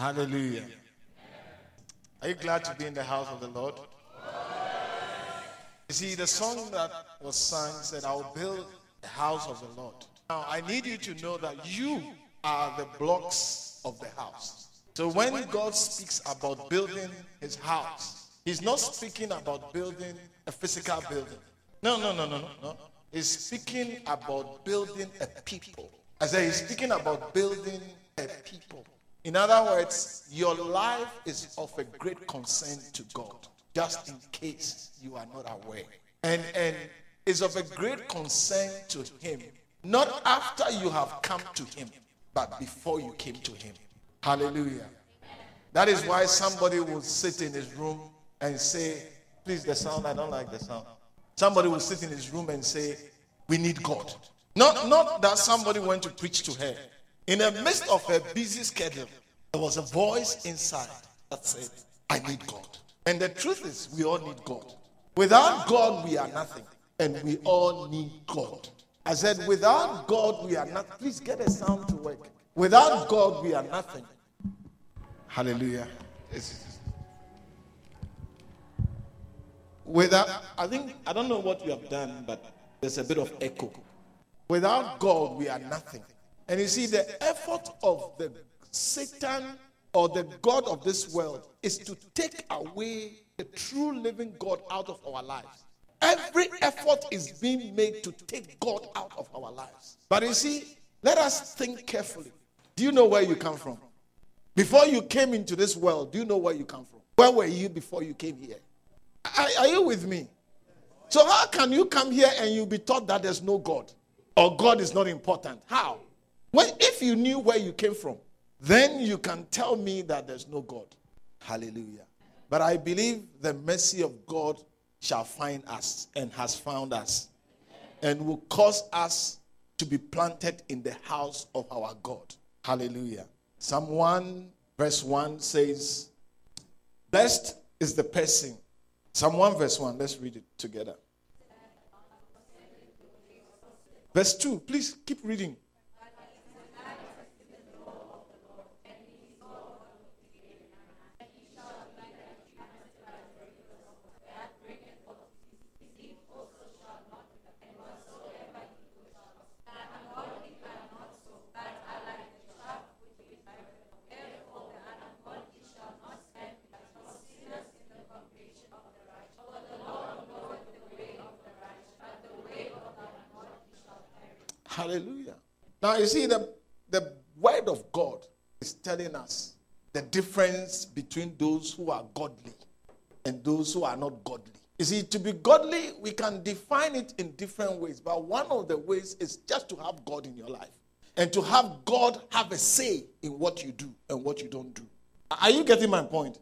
Hallelujah. Are you glad to be in the house of the Lord? You see, the song that was sung said, I'll build the house of the Lord. Now, I need you to know that you are the blocks of the house. So when God speaks about building his house, he's not speaking about building a physical building. No, no, no, no, no, no. He's speaking about building a people. As I say he's speaking about building a people. In other words, your life is of a great concern to God, just in case you are not aware. And, and is of a great concern to Him, not after you have come to Him, but before you came to Him. Hallelujah. That is why somebody will sit in his room and say, Please, the sound, I don't like the sound. Somebody will sit in his room and say, We need God. Not, not that somebody went to preach to her. In the midst of her busy schedule, there was a voice inside that said, I need God. And the truth is, we all need God. Without God, we are nothing. And we all need God. I said, without God, we are nothing. Please get a sound to work. Without God, we are nothing. Hallelujah. Without, I think, I don't know what you have done, but there's a bit of echo. Without God, we are nothing. And you see, the effort of the Satan or the God of this world is to take away the true living God out of our lives. Every effort is being made to take God out of our lives. But you see, let us think carefully. Do you know where you come from? Before you came into this world, do you know where you come from? Where were you before you came here? Are, are you with me? So, how can you come here and you be taught that there's no God or God is not important? How? Well, if you knew where you came from, then you can tell me that there's no God. Hallelujah. But I believe the mercy of God shall find us and has found us and will cause us to be planted in the house of our God. Hallelujah. Psalm 1, verse 1 says, Blessed is the person. Psalm 1, verse 1. Let's read it together. Verse 2. Please keep reading. Hallelujah. Now you see the, the word of God is telling us the difference between those who are godly and those who are not godly. You see, to be godly, we can define it in different ways, but one of the ways is just to have God in your life and to have God have a say in what you do and what you don't do. Are you getting my point?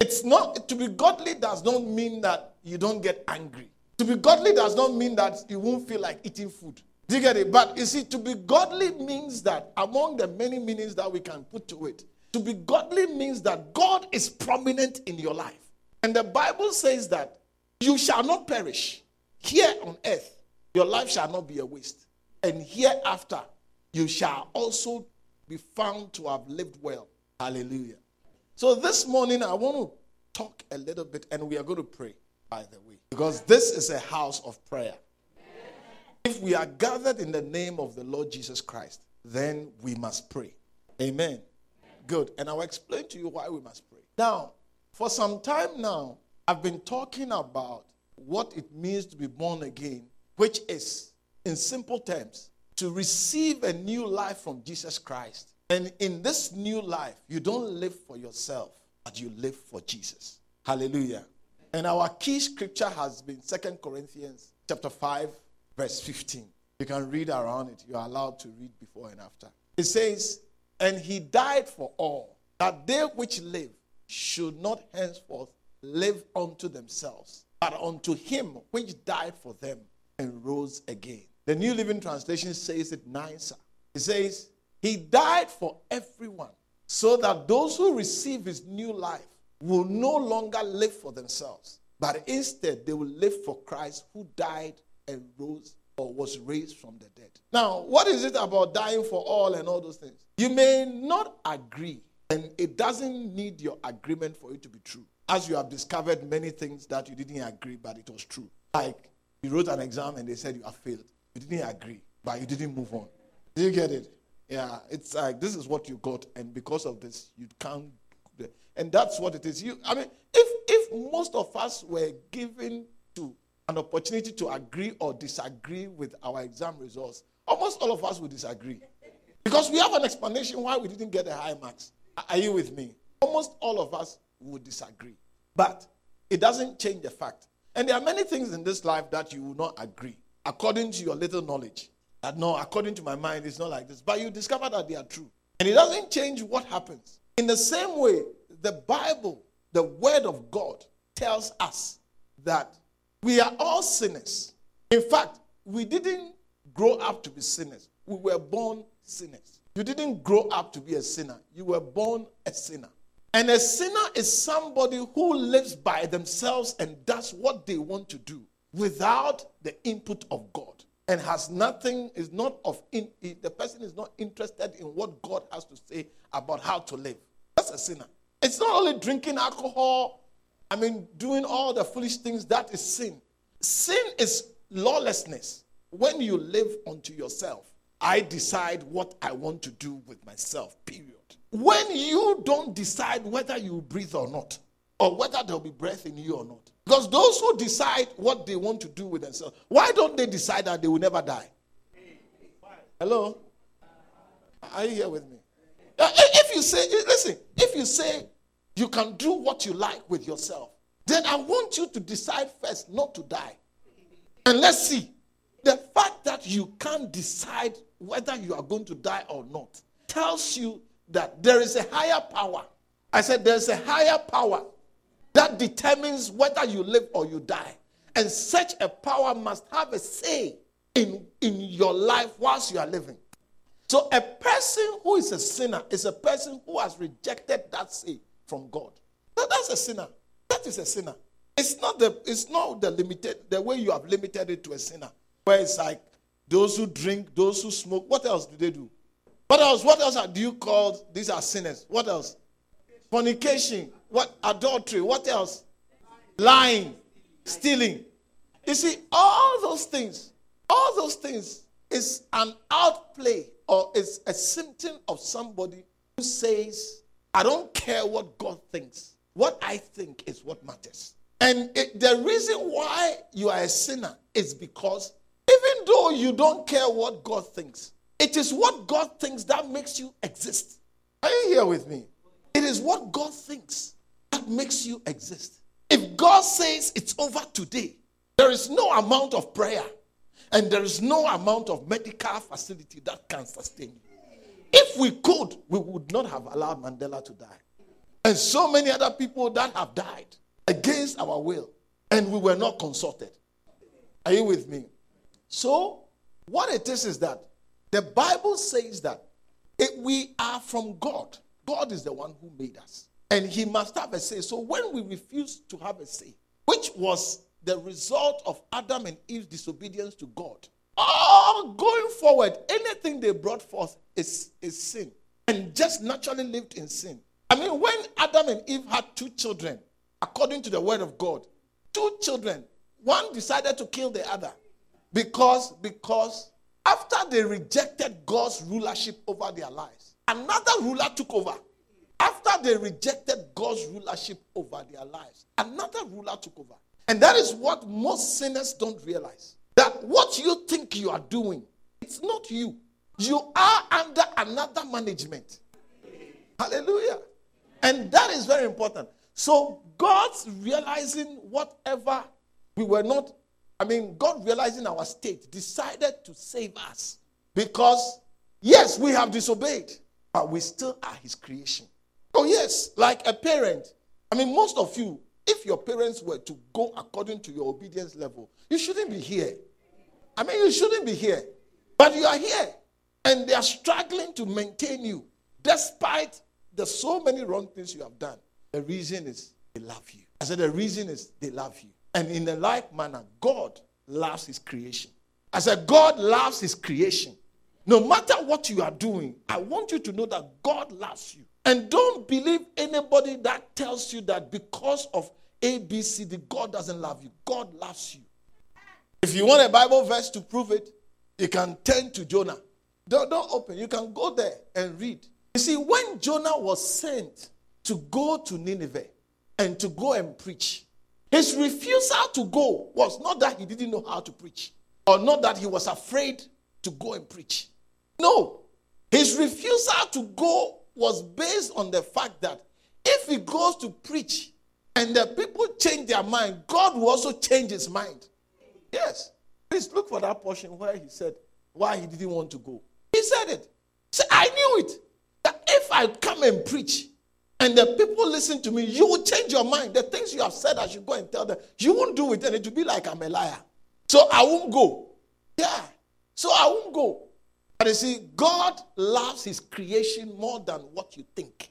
It's not to be godly does not mean that you don't get angry. To be godly does not mean that you won't feel like eating food. Do you get it? But you see, to be godly means that among the many meanings that we can put to it, to be godly means that God is prominent in your life. And the Bible says that you shall not perish here on earth, your life shall not be a waste. And hereafter, you shall also be found to have lived well. Hallelujah. So this morning, I want to talk a little bit, and we are going to pray, by the way, because this is a house of prayer. If we are gathered in the name of the Lord Jesus Christ, then we must pray. Amen. Good. And I'll explain to you why we must pray. Now, for some time now, I've been talking about what it means to be born again, which is, in simple terms, to receive a new life from Jesus Christ. And in this new life, you don't live for yourself, but you live for Jesus. Hallelujah. And our key scripture has been Second Corinthians chapter 5 verse 15. You can read around it. You are allowed to read before and after. It says, And he died for all, that they which live should not henceforth live unto themselves, but unto him which died for them and rose again. The New Living Translation says it nicer. It says, He died for everyone, so that those who receive his new life will no longer live for themselves, but instead they will live for Christ who died and rose or was raised from the dead. Now, what is it about dying for all and all those things? You may not agree, and it doesn't need your agreement for it to be true. As you have discovered many things that you didn't agree, but it was true. Like you wrote an exam and they said you have failed. You didn't agree, but you didn't move on. Do you get it? Yeah, it's like this is what you got, and because of this, you can't. And that's what it is. You, I mean, if if most of us were given to an opportunity to agree or disagree with our exam results, almost all of us will disagree. Because we have an explanation why we didn't get the high marks. Are you with me? Almost all of us would disagree. But it doesn't change the fact. And there are many things in this life that you will not agree, according to your little knowledge. That no, according to my mind, it's not like this. But you discover that they are true. And it doesn't change what happens. In the same way, the Bible, the Word of God, tells us that we are all sinners. In fact, we didn't grow up to be sinners, we were born sinners. You didn't grow up to be a sinner, you were born a sinner. And a sinner is somebody who lives by themselves and does what they want to do without the input of God and has nothing, is not of, in, the person is not interested in what God has to say about how to live. That's a sinner. It's not only drinking alcohol, I mean, doing all the foolish things, that is sin. Sin is lawlessness. When you live unto yourself, I decide what I want to do with myself, period. When you don't decide whether you breathe or not, or whether there'll be breath in you or not. Because those who decide what they want to do with themselves, why don't they decide that they will never die? Hello? Are you here with me? Uh, if you say, listen, if you say you can do what you like with yourself, then I want you to decide first not to die. And let's see. The fact that you can't decide whether you are going to die or not tells you that there is a higher power. I said there's a higher power that determines whether you live or you die. And such a power must have a say in, in your life whilst you are living. So a person who is a sinner is a person who has rejected that say from God. that's a sinner. That is a sinner. It's not the it's not the limited the way you have limited it to a sinner. Where it's like those who drink, those who smoke. What else do they do? What else? What else do you call these are sinners? What else? Fornication. What adultery? What else? Lying, stealing. You see, all those things, all those things is an outplay or is a symptom of somebody who says, I don't care what God thinks. What I think is what matters. And it, the reason why you are a sinner is because even though you don't care what God thinks, it is what God thinks that makes you exist. Are you here with me? It is what God thinks that makes you exist. If God says it's over today, there is no amount of prayer and there is no amount of medical facility that can sustain you. If we could, we would not have allowed Mandela to die. And so many other people that have died against our will, and we were not consulted. Are you with me? So, what it is is that the Bible says that it, we are from God. God is the one who made us. And he must have a say. So when we refuse to have a say, which was the result of Adam and Eve's disobedience to God, all going forward, anything they brought forth is, is sin. And just naturally lived in sin. I mean, when Adam and Eve had two children, according to the word of God, two children, one decided to kill the other because because after they rejected God's rulership over their lives, another ruler took over. After they rejected God's rulership over their lives, another ruler took over. And that is what most sinners don't realize. That what you think you are doing, it's not you. You are under another management. Hallelujah. And that is very important. So God's realizing whatever we were not I mean, God realizing our state decided to save us because, yes, we have disobeyed, but we still are His creation. Oh, yes, like a parent. I mean, most of you, if your parents were to go according to your obedience level, you shouldn't be here. I mean, you shouldn't be here. But you are here. And they are struggling to maintain you despite the so many wrong things you have done. The reason is they love you. I said the reason is they love you. And in a like manner, God loves his creation. I said, God loves his creation. No matter what you are doing, I want you to know that God loves you. And don't believe anybody that tells you that because of A, B, C, D, God doesn't love you. God loves you. If you want a Bible verse to prove it, you can turn to Jonah. Don't, don't open. You can go there and read. You see, when Jonah was sent to go to Nineveh and to go and preach, his refusal to go was not that he didn't know how to preach or not that he was afraid to go and preach. No, his refusal to go was based on the fact that if he goes to preach and the people change their mind, God will also change his mind. Yes. Please look for that portion where he said why he didn't want to go. He said it. He said, I knew it. That if I come and preach and the people listen to me, you will change your mind. The things you have said, I should go and tell them. You won't do it, and it will be like I'm a liar. So I won't go. Yeah. So I won't go. But you see, God loves his creation more than what you think.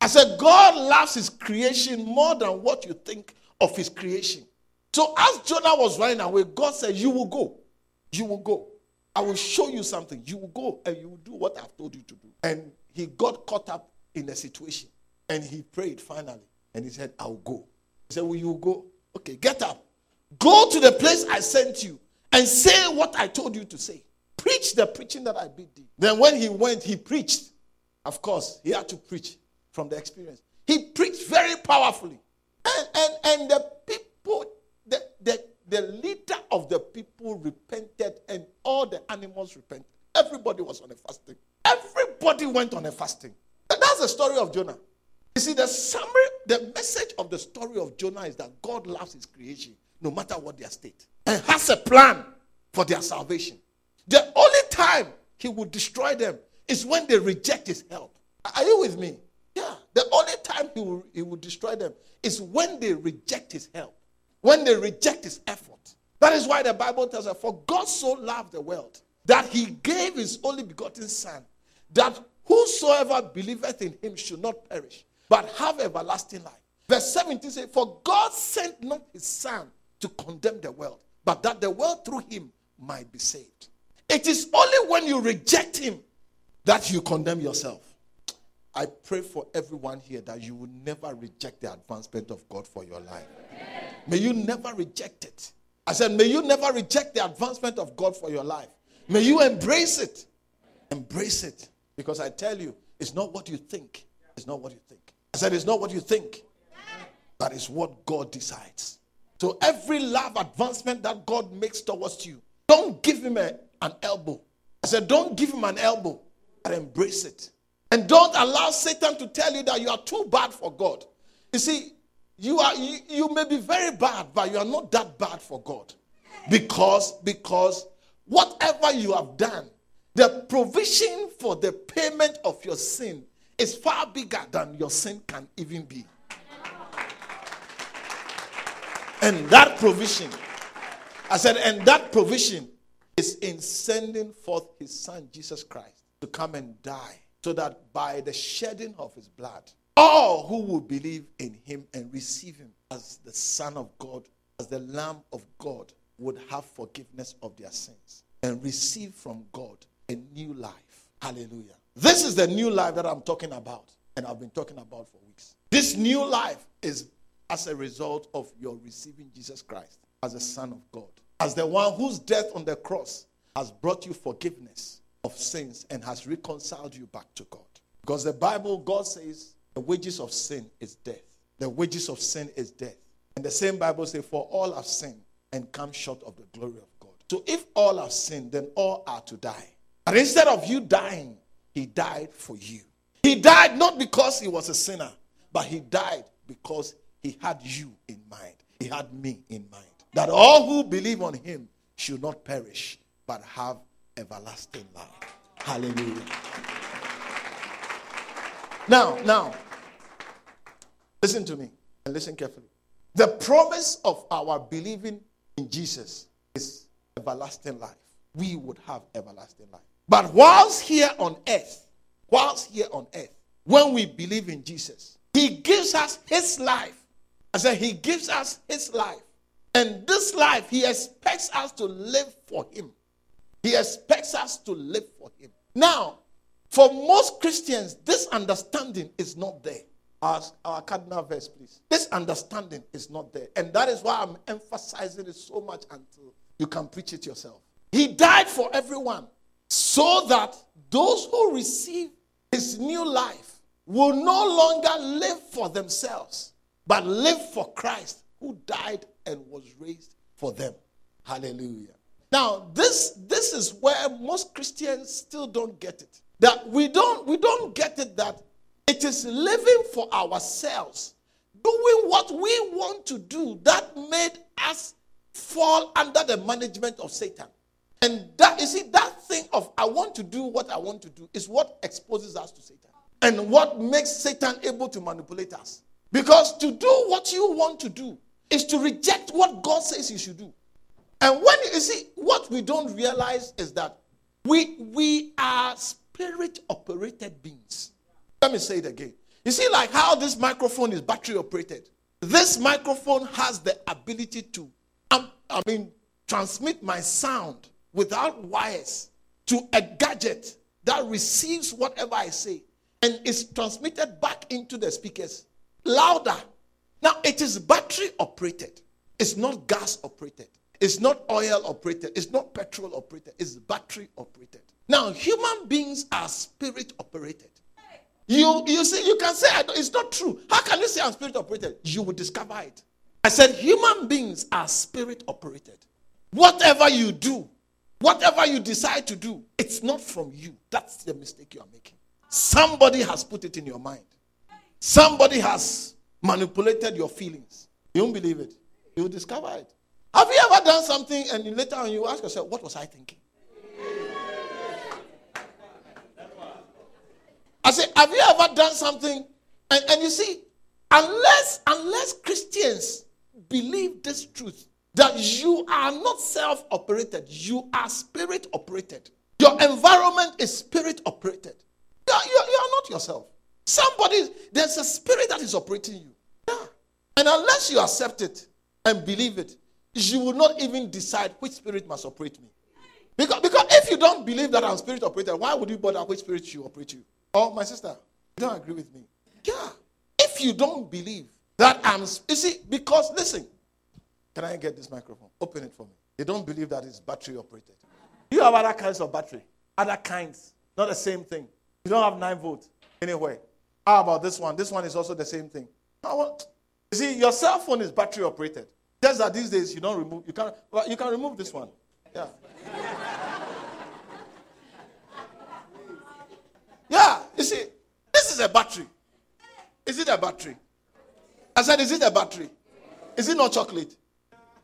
I said, God loves his creation more than what you think of his creation. So as Jonah was running away, God said, You will go. You will go. I will show you something. You will go and you will do what I've told you to do. And he got caught up in a situation and he prayed finally. And he said, I'll go. He said, Will you go? Okay, get up. Go to the place I sent you and say what I told you to say. Preach the preaching that I bid thee. Then when he went, he preached. Of course, he had to preach from the experience. He preached very powerfully. And, and, and the people, the, the, leader of the people repented and all the animals repented. Everybody was on a fasting. Everybody went on a fasting. And that's the story of Jonah. You see, the summary, the message of the story of Jonah is that God loves his creation, no matter what their state, and has a plan for their salvation. The only time he will destroy them is when they reject his help. Are you with me? Yeah. The only time he will, he will destroy them is when they reject his help, when they reject his effort. That is why the Bible tells us, For God so loved the world that he gave his only begotten Son, that whosoever believeth in him should not perish, but have everlasting life. Verse 17 says, For God sent not his Son to condemn the world, but that the world through him might be saved. It is only when you reject him that you condemn yourself. I pray for everyone here that you will never reject the advancement of God for your life. May you never reject it. I said, may you never reject the advancement of God for your life. May you embrace it. Embrace it. Because I tell you, it's not what you think. It's not what you think. I said, it's not what you think. That is what God decides. So every love advancement that God makes towards you, don't give him a, an elbow. I said, don't give him an elbow, but embrace it. And don't allow Satan to tell you that you are too bad for God. You see, you are you, you may be very bad, but you are not that bad for God. Because because whatever you have done, the provision for the payment of your sin is far bigger than your sin can even be. And that provision, I said, and that provision is in sending forth his son Jesus Christ to come and die so that by the shedding of his blood, all who will believe in him and receive him as the Son of God, as the Lamb of God, would have forgiveness of their sins and receive from God a new life. Hallelujah. This is the new life that I'm talking about, and I've been talking about for weeks. This new life is as a result of your receiving Jesus Christ as the Son of God, as the one whose death on the cross has brought you forgiveness of sins and has reconciled you back to God. Because the Bible, God says, the wages of sin is death. The wages of sin is death. And the same Bible says, For all have sinned and come short of the glory of God. So if all have sinned, then all are to die. But instead of you dying, he died for you. He died not because he was a sinner, but he died because he had you in mind. He had me in mind. that all who believe on him should not perish, but have everlasting life. Hallelujah. Now, now, listen to me and listen carefully. The promise of our believing in Jesus is everlasting life. We would have everlasting life. But whilst here on earth, whilst here on earth, when we believe in Jesus, He gives us His life. I said, He gives us His life. And this life, He expects us to live for Him. He expects us to live for Him. Now, for most Christians, this understanding is not there. Our, our cardinal verse, please. This understanding is not there. And that is why I'm emphasizing it so much until you can preach it yourself. He died for everyone so that those who receive his new life will no longer live for themselves, but live for Christ who died and was raised for them. Hallelujah. Now, this, this is where most Christians still don't get it. That we don't, we don't get it that it is living for ourselves, doing what we want to do that made us fall under the management of Satan. And that, you see, that thing of I want to do what I want to do is what exposes us to Satan and what makes Satan able to manipulate us. Because to do what you want to do is to reject what God says you should do. And when you see, what we don't realize is that we, we are spirit operated beings. Let me say it again. You see, like how this microphone is battery operated. This microphone has the ability to, um, I mean, transmit my sound without wires to a gadget that receives whatever I say and is transmitted back into the speakers louder. Now, it is battery operated, it's not gas operated, it's not oil operated, it's not petrol operated, it's battery operated. Now, human beings are spirit operated. You, you see, you can say it's not true. How can you say I'm spirit operated? You will discover it. I said human beings are spirit operated. Whatever you do, whatever you decide to do, it's not from you. That's the mistake you are making. Somebody has put it in your mind. Somebody has manipulated your feelings. You won't believe it. You'll discover it. Have you ever done something and later on you ask yourself, what was I thinking? I say, have you ever done something? And, and you see, unless unless Christians believe this truth, that you are not self-operated, you are spirit operated. Your environment is spirit operated. You are, you, are, you are not yourself. Somebody, there's a spirit that is operating you. Yeah. And unless you accept it and believe it, you will not even decide which spirit must operate me. Because, because if you don't believe that I'm spirit operated, why would you bother which spirit should operate you? Oh, my sister, you don't agree with me. Yeah. If you don't believe that I'm, you see, because listen, can I get this microphone? Open it for me. They don't believe that it's battery operated. You have other kinds of battery, other kinds, not the same thing. You don't have nine volts anyway. How about this one? This one is also the same thing. You see, your cell phone is battery operated. Just that these days you don't remove. You can you can remove this one. Yeah. Yeah, you see, this is a battery. Is it a battery? I said, is it a battery? Is it not chocolate?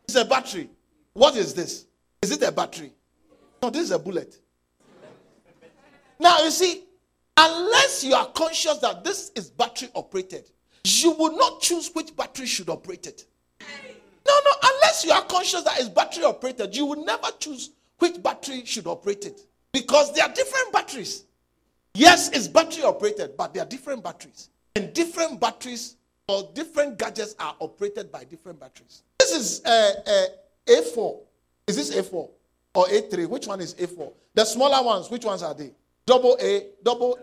It's a battery. What is this? Is it a battery? No, this is a bullet. Now, you see, unless you are conscious that this is battery operated, you will not choose which battery should operate it. No, no, unless you are conscious that it's battery operated, you will never choose which battery should operate it. Because there are different batteries. Yes, it's battery operated, but there are different batteries. And different batteries or different gadgets are operated by different batteries. This is uh, uh, A4. Is this A4 or A3? Which one is A4? The smaller ones, which ones are they? Double A, double.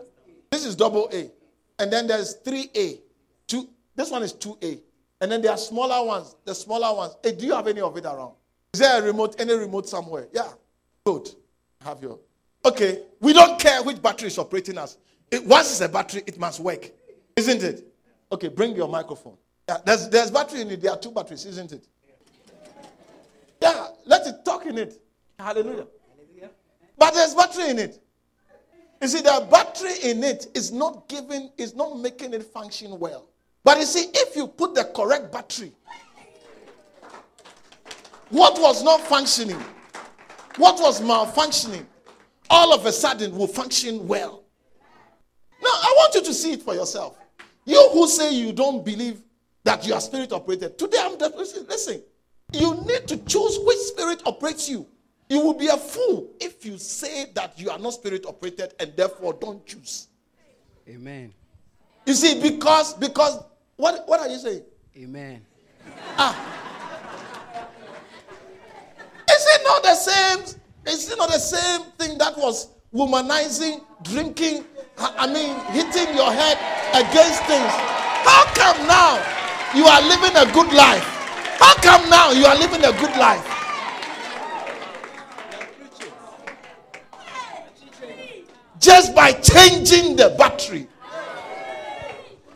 This is double A. And then there's 3A. Two, this one is 2A. And then there are smaller ones, the smaller ones. Hey, do you have any of it around? Is there a remote, any remote somewhere? Yeah. Good. Have your Okay, we don't care which battery is operating us. It, once it's a battery, it must work, isn't it? Okay, bring your microphone. Yeah, there's, there's battery in it. There are two batteries, isn't it? Yeah, let it talk in it. Hallelujah. But there's battery in it. You see, the battery in it is not giving, is not making it function well. But you see, if you put the correct battery, What was not functioning, what was malfunctioning, all of a sudden will function well. Now, I want you to see it for yourself. You who say you don't believe that you are spirit operated, today I'm listen, listen. You need to choose which spirit operates you. You will be a fool if you say that you are not spirit operated and therefore don't choose. Amen. You see, because because what what are you saying? Amen. Ah. Is it not the same? Is it not the same thing that was womanizing, drinking, I mean, hitting your head against things? How come now you are living a good life? How come now you are living a good life? Just by changing the battery.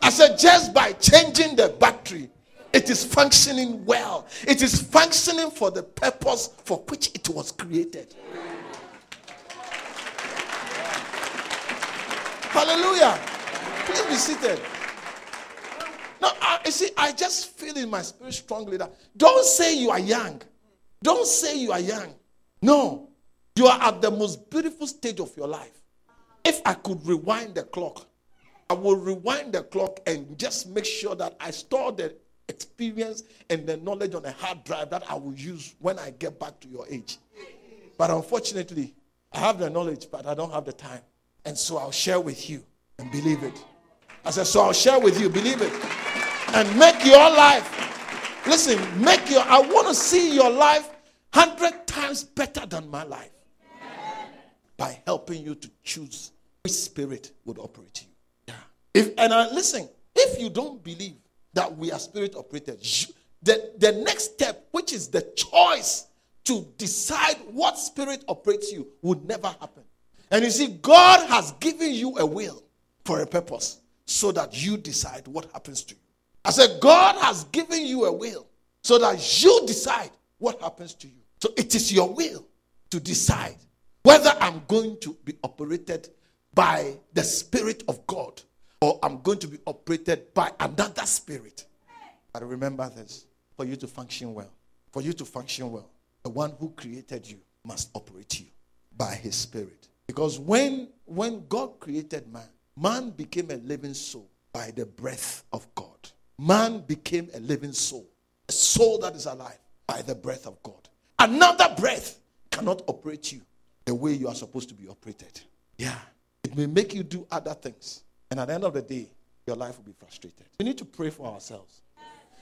I said, just by changing the battery, it is functioning well. It is functioning for the purpose for which it was created. Hallelujah. Please be seated. Now, I, you see, I just feel in my spirit strongly that don't say you are young. Don't say you are young. No, you are at the most beautiful stage of your life. If I could rewind the clock, I will rewind the clock and just make sure that I store the experience and the knowledge on a hard drive that I will use when I get back to your age. But unfortunately, I have the knowledge, but I don't have the time. And so I'll share with you and believe it. I said, so I'll share with you, believe it. And make your life, listen, make your, I want to see your life 100 times better than my life by helping you to choose which spirit would operate you. Yeah. If, and I, listen, if you don't believe that we are spirit operated, the, the next step, which is the choice to decide what spirit operates you, would never happen. And you see, God has given you a will for a purpose so that you decide what happens to you. I said, God has given you a will so that you decide what happens to you. So it is your will to decide whether I'm going to be operated by the Spirit of God or I'm going to be operated by another spirit. But remember this for you to function well, for you to function well, the one who created you must operate you by his spirit. Because when, when God created man, man became a living soul by the breath of God. Man became a living soul, a soul that is alive by the breath of God. Another breath cannot operate you the way you are supposed to be operated. Yeah. It may make you do other things. And at the end of the day, your life will be frustrated. We need to pray for ourselves.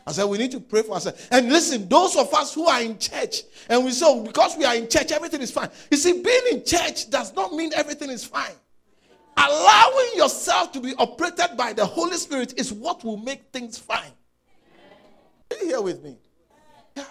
I said, we need to pray for ourselves. And listen, those of us who are in church, and we say, oh, because we are in church, everything is fine. You see, being in church does not mean everything is fine. Allowing yourself to be operated by the Holy Spirit is what will make things fine. Are you here with me? Yeah.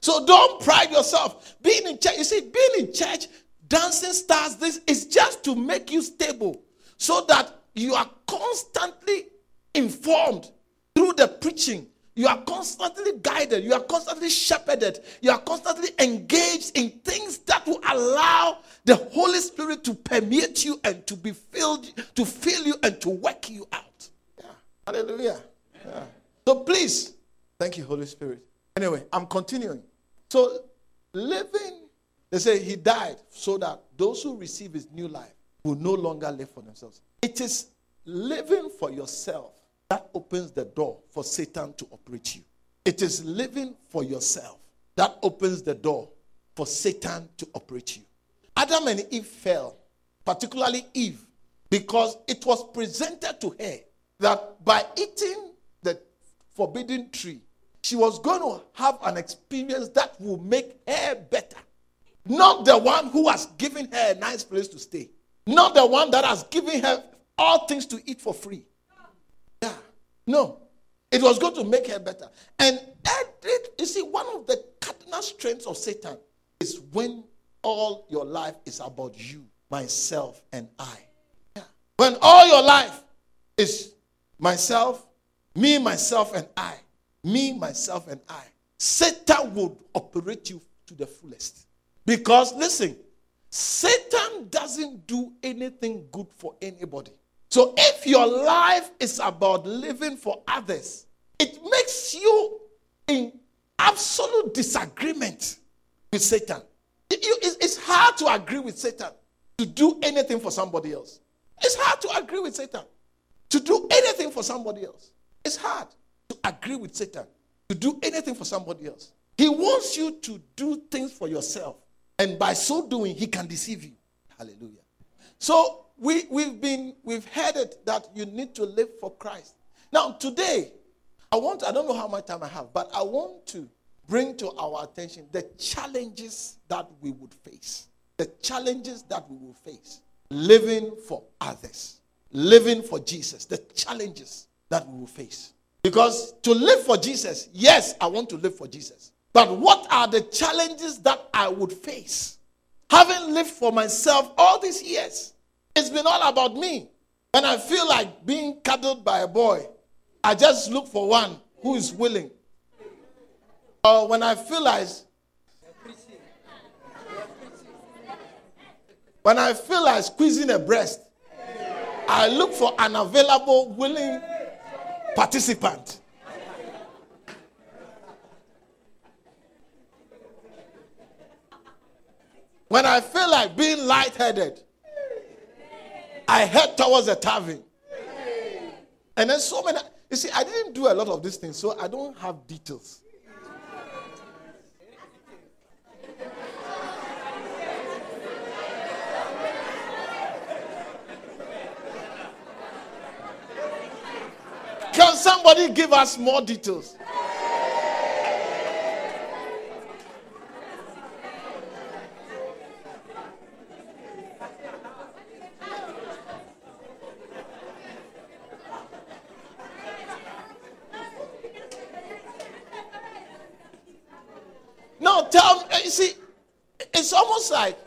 So don't pride yourself. Being in church, you see, being in church, dancing stars, this is just to make you stable so that you are constantly informed through the preaching. You are constantly guided. You are constantly shepherded. You are constantly engaged in things that will allow the Holy Spirit to permeate you and to be filled, to fill you and to work you out. Yeah. Hallelujah. Yeah. So please, thank you, Holy Spirit. Anyway, I'm continuing. So living, they say he died so that those who receive his new life will no longer live for themselves. It is living for yourself that opens the door for Satan to operate you. It is living for yourself that opens the door for Satan to operate you. Adam and Eve fell, particularly Eve, because it was presented to her that by eating the forbidden tree, she was going to have an experience that will make her better. Not the one who has given her a nice place to stay. Not the one that has given her all things to eat for free. Yeah. No. It was going to make her better. And it, you see, one of the cardinal strengths of Satan is when all your life is about you, myself, and I. Yeah. When all your life is myself, me, myself, and I, me, myself, and I, Satan would operate you to the fullest. Because, listen, Satan doesn't do anything good for anybody. So if your life is about living for others, it makes you in absolute disagreement with Satan. It's hard to agree with Satan to do anything for somebody else. It's hard to agree with Satan to do anything for somebody else. It's hard to agree with Satan to do anything for somebody else. He wants you to do things for yourself. And by so doing, he can deceive you. Hallelujah. So we, we've been we've heard it that you need to live for Christ. Now, today, I want, I don't know how much time I have, but I want to bring to our attention the challenges that we would face. The challenges that we will face living for others, living for Jesus, the challenges that we will face. Because to live for Jesus, yes, I want to live for Jesus. But what are the challenges that I would face? Having lived for myself all these years, it's been all about me. When I feel like being cuddled by a boy, I just look for one who is willing. Or when I feel like when I feel like squeezing a breast, I look for an available, willing participant. When I feel like being lightheaded, I head towards a tavern. And then so many, you see, I didn't do a lot of these things, so I don't have details. Can somebody give us more details? No, tell me, you see, like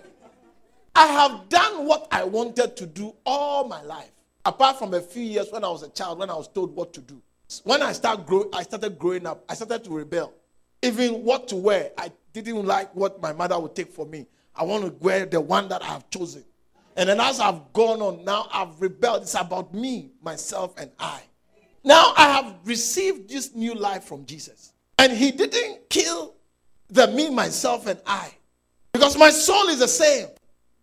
I have done what I wanted to do all my life apart from a few years when I was a child, when I was told what to do. When I start grow, I started growing up, I started to rebel. Even what to wear, I didn't like what my mother would take for me. I want to wear the one that I have chosen. And then as I've gone on, now I've rebelled. It's about me, myself, and I. Now I have received this new life from Jesus. And he didn't kill the me, myself, and I. Because my soul is the same.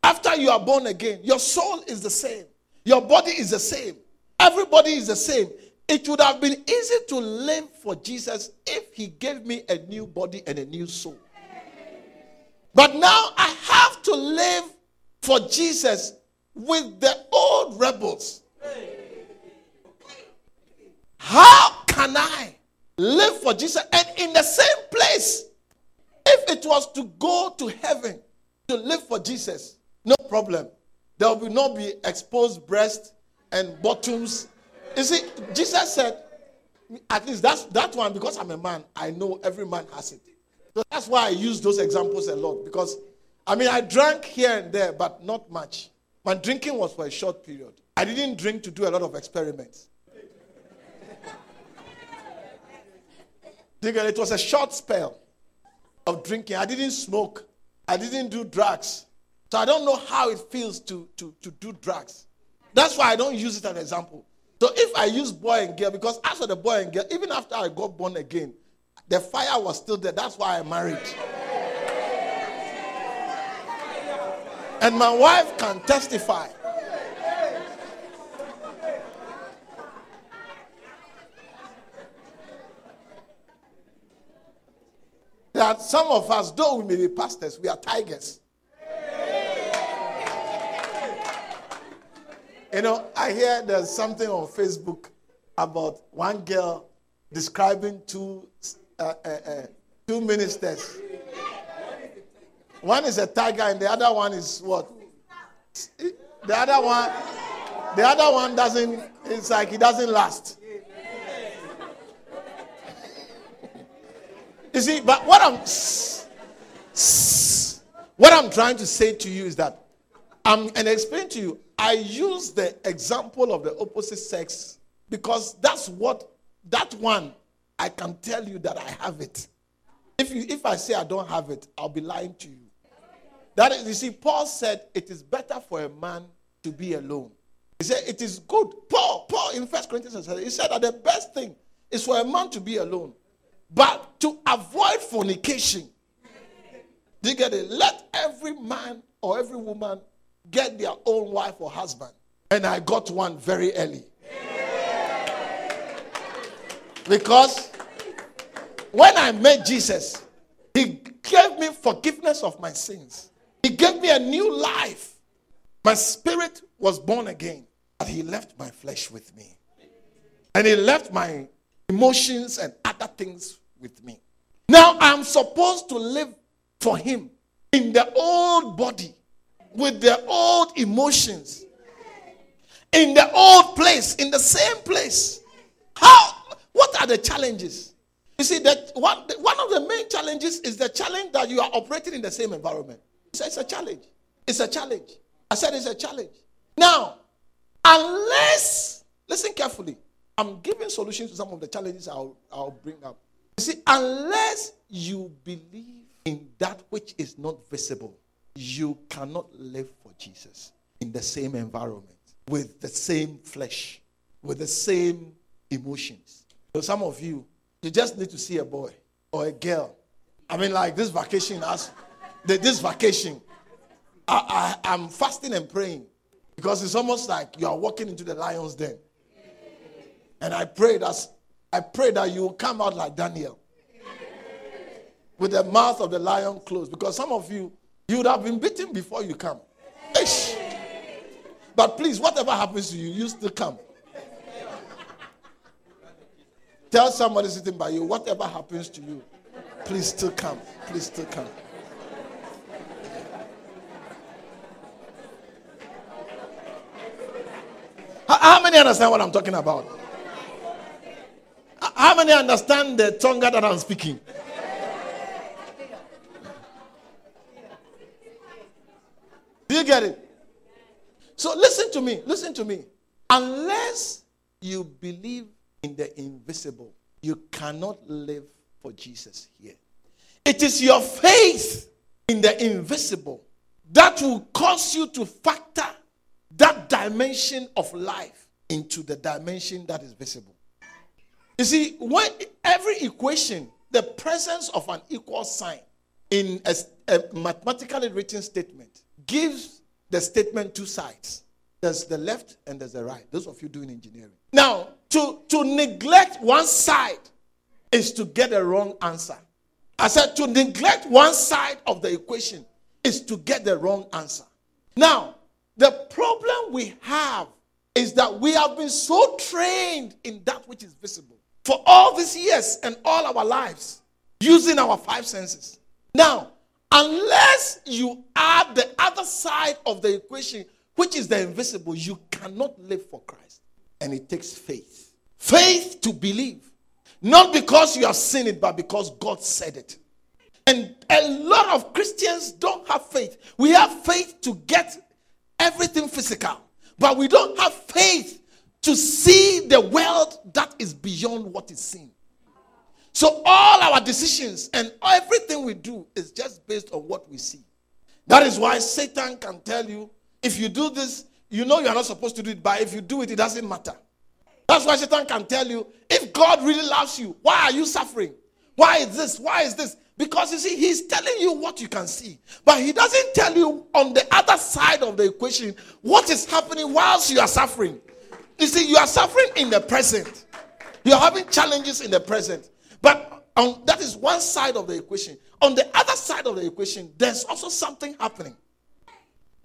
After you are born again, your soul is the same. Your body is the same. Everybody is the same. It would have been easy to live for Jesus if he gave me a new body and a new soul. But now I have to live for Jesus with the old rebels. How can I live for Jesus and in the same place? If it was to go to heaven to live for Jesus, no problem. There will not be exposed breasts and bottoms. You see, Jesus said, at least that's that one, because I'm a man, I know every man has it. So that's why I use those examples a lot. Because I mean I drank here and there, but not much. My drinking was for a short period. I didn't drink to do a lot of experiments. it was a short spell of drinking. I didn't smoke. I didn't do drugs. So I don't know how it feels to, to, to do drugs. That's why I don't use it as an example. So if I use boy and girl, because after the boy and girl, even after I got born again, the fire was still there. That's why I married. And my wife can testify. That some of us, though we may be pastors, we are tigers. You know, I hear there's something on Facebook about one girl describing two uh, uh, uh, two ministers. One is a tiger, and the other one is what? The other one, the other one doesn't. It's like he doesn't last. You see, but what I'm what I'm trying to say to you is that I'm and explain to you I use the example of the opposite sex because that's what that one I can tell you that I have it. If you if I say I don't have it, I'll be lying to you. That is, you see, Paul said it is better for a man to be alone. He said it is good. Paul, Paul in First Corinthians said he said that the best thing is for a man to be alone. But to avoid fornication. Do you get it? Let every man or every woman get their own wife or husband. And I got one very early. Because when I met Jesus, he gave me forgiveness of my sins. He gave me a new life. My spirit was born again, but he left my flesh with me. And he left my emotions and other things with me. Now I'm supposed to live for him in the old body with the old emotions in the old place, in the same place. How? What are the challenges? You see, that one, one of the main challenges is the challenge that you are operating in the same environment. So it's a challenge. It's a challenge. I said it's a challenge. Now, unless, listen carefully, I'm giving solutions to some of the challenges I'll, I'll bring up. You see, unless you believe in that which is not visible, you cannot live for Jesus in the same environment, with the same flesh, with the same emotions. So, some of you, you just need to see a boy or a girl. I mean, like this vacation, as this vacation, I, I, I'm fasting and praying because it's almost like you are walking into the lion's den. And I pray that I pray that you will come out like Daniel with the mouth of the lion closed. Because some of you, you would have been beaten before you come. Ish. But please, whatever happens to you, you still come. Tell somebody sitting by you, whatever happens to you, please still come. Please still come. How many understand what I'm talking about? How many understand the tongue that I'm speaking? Do you get it? So listen to me. Listen to me. Unless you believe in the invisible, you cannot live for Jesus here. It is your faith in the invisible that will cause you to factor that dimension of life into the dimension that is visible. You see, when every equation, the presence of an equal sign in a, a mathematically written statement gives the statement two sides. There's the left and there's the right. Those of you doing engineering. Now, to, to neglect one side is to get a wrong answer. I said to neglect one side of the equation is to get the wrong answer. Now, the problem we have is that we have been so trained in that which is visible for all these years and all our lives using our five senses. Now, unless you add the other side of the equation, which is the invisible, you cannot live for Christ. And it takes faith. Faith to believe. Not because you have seen it, but because God said it. And a lot of Christians don't have faith. We have faith to get everything physical, but we don't have faith to see the world that is beyond what is seen. So all our decisions and everything we do is just based on what we see. That is why Satan can tell you if you do this, you know you are not supposed to do it, but if you do it, it doesn't matter. That's why Satan can tell you if God really loves you, why are you suffering? Why is this? Why is this? Because you see, he's telling you what you can see, but he doesn't tell you on the other side of the equation what is happening whilst you are suffering. You see, you are suffering in the present, you are having challenges in the present, but that is one side of the equation. On the other side of the equation, there's also something happening.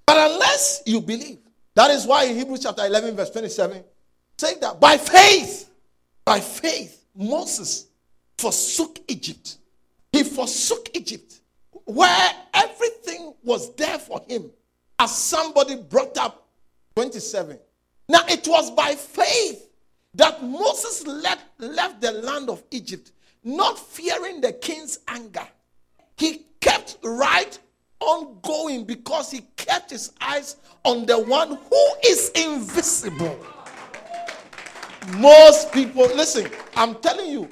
But unless you believe, that is why in Hebrews chapter 11, verse 27, say that by faith, by faith, Moses forsook Egypt he forsook Egypt, where everything was there for him, as somebody brought up 27. Now, it was by faith that Moses left, left the land of Egypt, not fearing the king's anger. He kept right on going because he kept his eyes on the one who is invisible. Most people, listen, I'm telling you,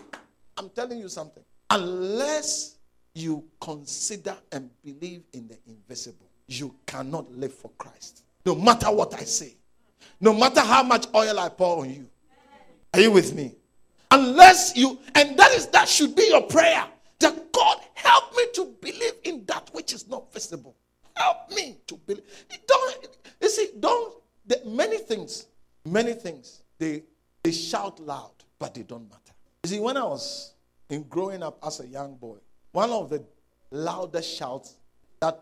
I'm telling you something unless you consider and believe in the invisible, you cannot live for Christ. No matter what I say, no matter how much oil I pour on you. Are you with me? Unless you, and that is that should be your prayer. that God help me to believe in that which is not visible. Help me to believe. Don't you see? Don't the, many things, many things. They they shout loud, but they don't matter. You see, when I was in growing up as a young boy, one of the loudest shouts that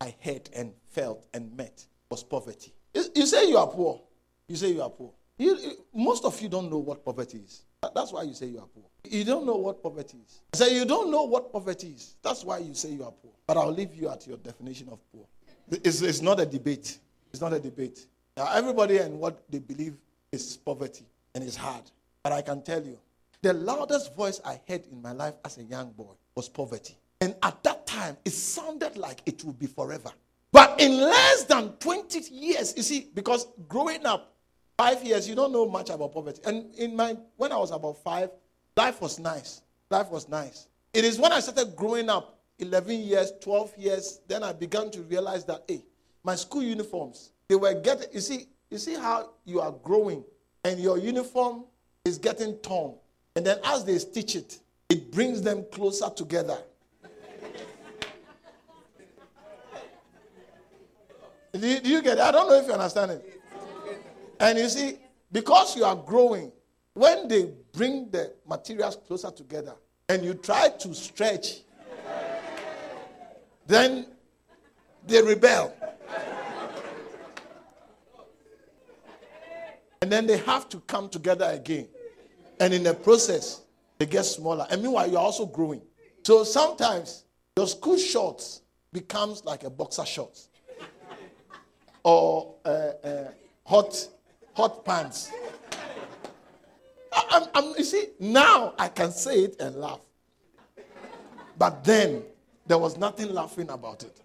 I heard and felt and met was poverty. You say you are poor. You say you are poor. You, most of you don't know what poverty is. That's why you say you are poor. You don't know what poverty is. I say you don't know what poverty is. That's why you say you are poor. But I'll leave you at your definition of poor. It's, it's not a debate. It's not a debate. Now, everybody and what they believe is poverty and it's hard. But I can tell you, the loudest voice I heard in my life as a young boy was poverty. And at that time, it sounded like it would be forever. But in less than 20 years, you see, because growing up, five years, you don't know much about poverty. And in my, when I was about five, life was nice. Life was nice. It is when I started growing up, 11 years, 12 years, then I began to realize that, hey, my school uniforms, they were getting, you see, you see how you are growing and your uniform is getting torn. And then as they stitch it, it brings them closer together. Do, you, do you get it? I don't know if you understand it. And you see, because you are growing, when they bring the materials closer together and you try to stretch, then they rebel. And then they have to come together again. And in the process, they get smaller. And meanwhile, you're also growing. So sometimes your school shorts becomes like a boxer shorts or uh, uh, hot hot pants. I, I'm, you see, now I can say it and laugh. But then there was nothing laughing about it.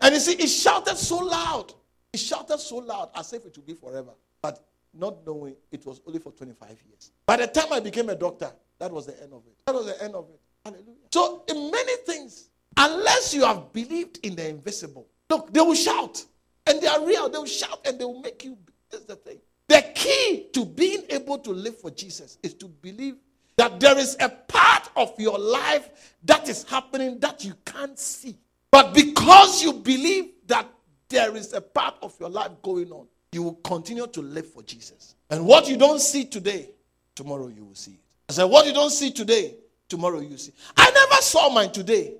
And you see, it shouted so loud. It shouted so loud as if it would be forever. But not knowing it was only for 25 years. By the time I became a doctor, that was the end of it. That was the end of it. Hallelujah. So, in many things, unless you have believed in the invisible, look, they will shout. And they are real. They will shout and they will make you. This is the thing. The key to being able to live for Jesus is to believe that there is a part of your life that is happening that you can't see. But because you believe that there is a part of your life going on, you will continue to live for Jesus. And what you don't see today, tomorrow you will see it. I said, what you don't see today, tomorrow you see. I never saw mine today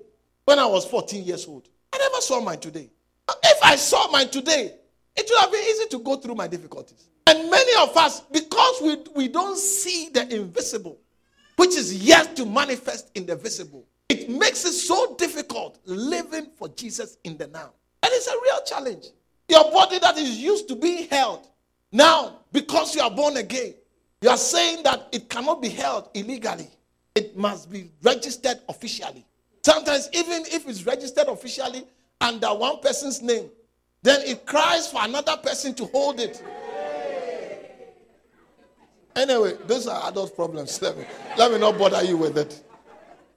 when I was 14 years old. I never saw mine today. If I saw mine today, it would have been easy to go through my difficulties. And many of us, because we, we don't see the invisible, which is yet to manifest in the visible, it makes it so difficult living for Jesus in the now. And it's a real challenge. Your body that is used to being held, now, because you are born again, you are saying that it cannot be held illegally. It must be registered officially. Sometimes, even if it's registered officially under one person's name, then it cries for another person to hold it. Anyway, those are adult problems. Let me, let me not bother you with it.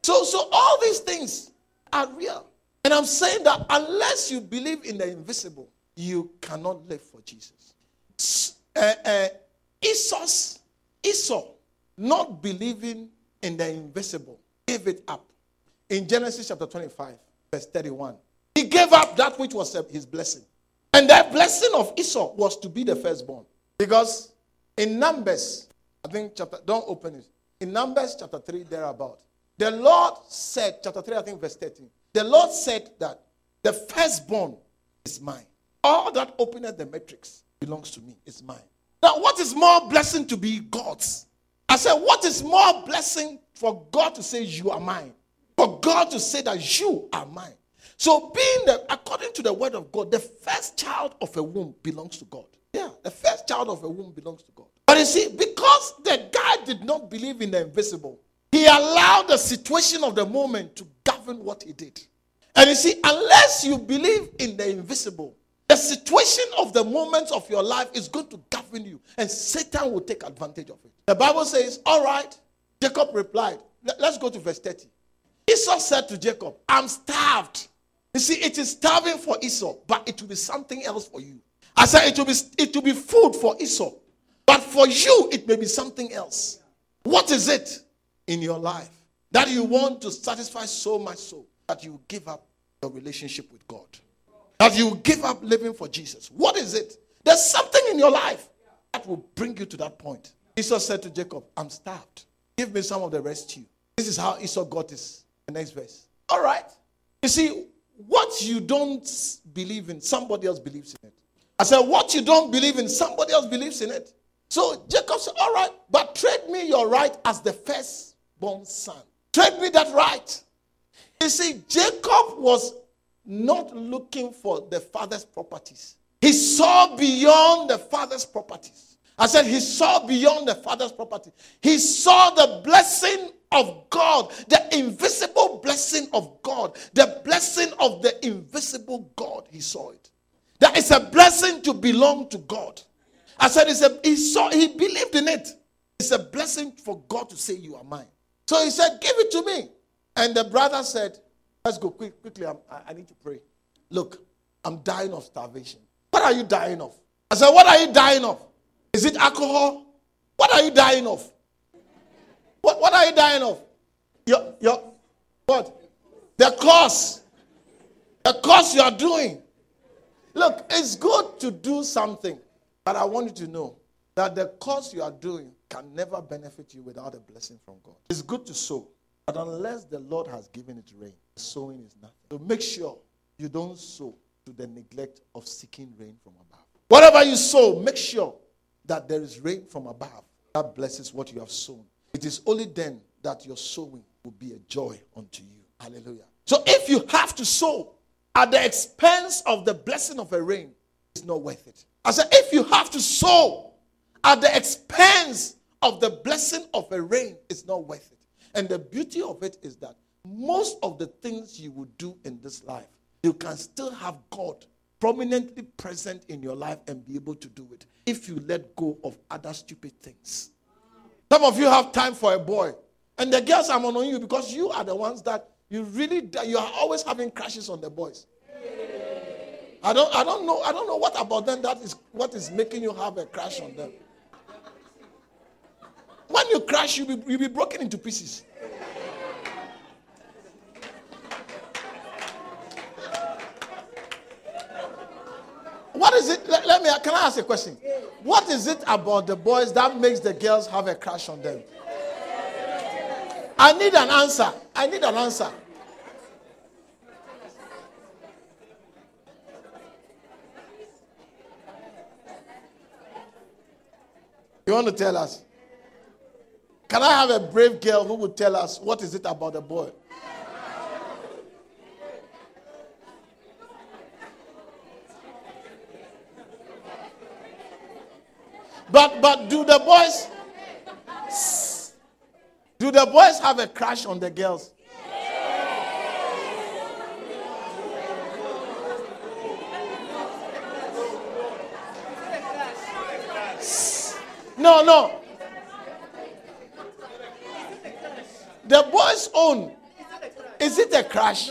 So, so all these things are real. And I'm saying that unless you believe in the invisible, you cannot live for Jesus. Uh, uh, Esau's, Esau, not believing in the invisible, gave it up. In Genesis chapter 25, verse 31, he gave up that which was uh, his blessing. And that blessing of Esau was to be the firstborn. Because in Numbers, I think chapter, don't open it. In Numbers chapter 3, thereabout, the Lord said, chapter 3, I think verse 13, the Lord said that the firstborn is mine. All that openeth the matrix belongs to me. It's mine. Now, what is more blessing to be God's? I said, what is more blessing for God to say, You are mine? For God to say that you are mine. So, being the, according to the word of God, the first child of a womb belongs to God. Yeah, the first child of a womb belongs to God. But you see, because the guy did not believe in the invisible, he allowed the situation of the moment to govern what he did. And you see, unless you believe in the invisible, the situation of the moments of your life is going to govern you, and Satan will take advantage of it. The Bible says, All right. Jacob replied, Let's go to verse 30. Esau said to Jacob, I'm starved. You see, it is starving for Esau, but it will be something else for you. I said it will be it will be food for Esau, but for you it may be something else. What is it in your life that you want to satisfy so much so that you give up your relationship with God. That you give up living for Jesus. What is it? There's something in your life that will bring you to that point. Esau said to Jacob, I'm starved. Give me some of the rescue. This is how Esau got his the next verse. All right. You see, what you don't believe in, somebody else believes in it. I said, what you don't believe in, somebody else believes in it. So Jacob said, All right, but trade me your right as the firstborn son. Trade me that right. You see, Jacob was not looking for the father's properties, he saw beyond the father's properties. I said, He saw beyond the father's property. He saw the blessing of God, the invisible blessing of God, the blessing of the invisible God. He saw it. That is a blessing to belong to God. I said, it's a, he saw, he believed in it. It's a blessing for God to say, You are mine. So he said, Give it to me. And the brother said, Let's go quick, quickly. I'm, I, I need to pray. Look, I'm dying of starvation. What are you dying of? I said, What are you dying of? Is it alcohol? What are you dying of? What, what are you dying of? Your, your, what? The course. The course you are doing. Look, it's good to do something. But I want you to know that the course you are doing can never benefit you without a blessing from God. It's good to sow, but unless the Lord has given it rain, sowing is nothing. So make sure you don't sow to the neglect of seeking rain from above. Whatever you sow, make sure that there is rain from above that blesses what you have sown. It is only then that your sowing will be a joy unto you. Hallelujah. So if you have to sow at the expense of the blessing of a rain, it's not worth it. I said, if you have to sow at the expense of the blessing of a rain, it's not worth it. And the beauty of it is that most of the things you will do in this life, you can still have God prominently present in your life and be able to do it if you let go of other stupid things. Some of you have time for a boy, and the girls are on you because you are the ones that you really you are always having crashes on the boys. I don't, I don't know. I don't know what about them that is what is making you have a crash on them. When you crash, you'll be, you'll be broken into pieces. What is it? Let, let, me. Can I ask a question? What is it about the boys that makes the girls have a crush on them? I need an answer. I need an answer. You want to tell us? Can I have a brave girl who would tell us what is it about the boy? But but do the boys do the boys have a crush on the girls? No, no. The boy's own. Is it a crash?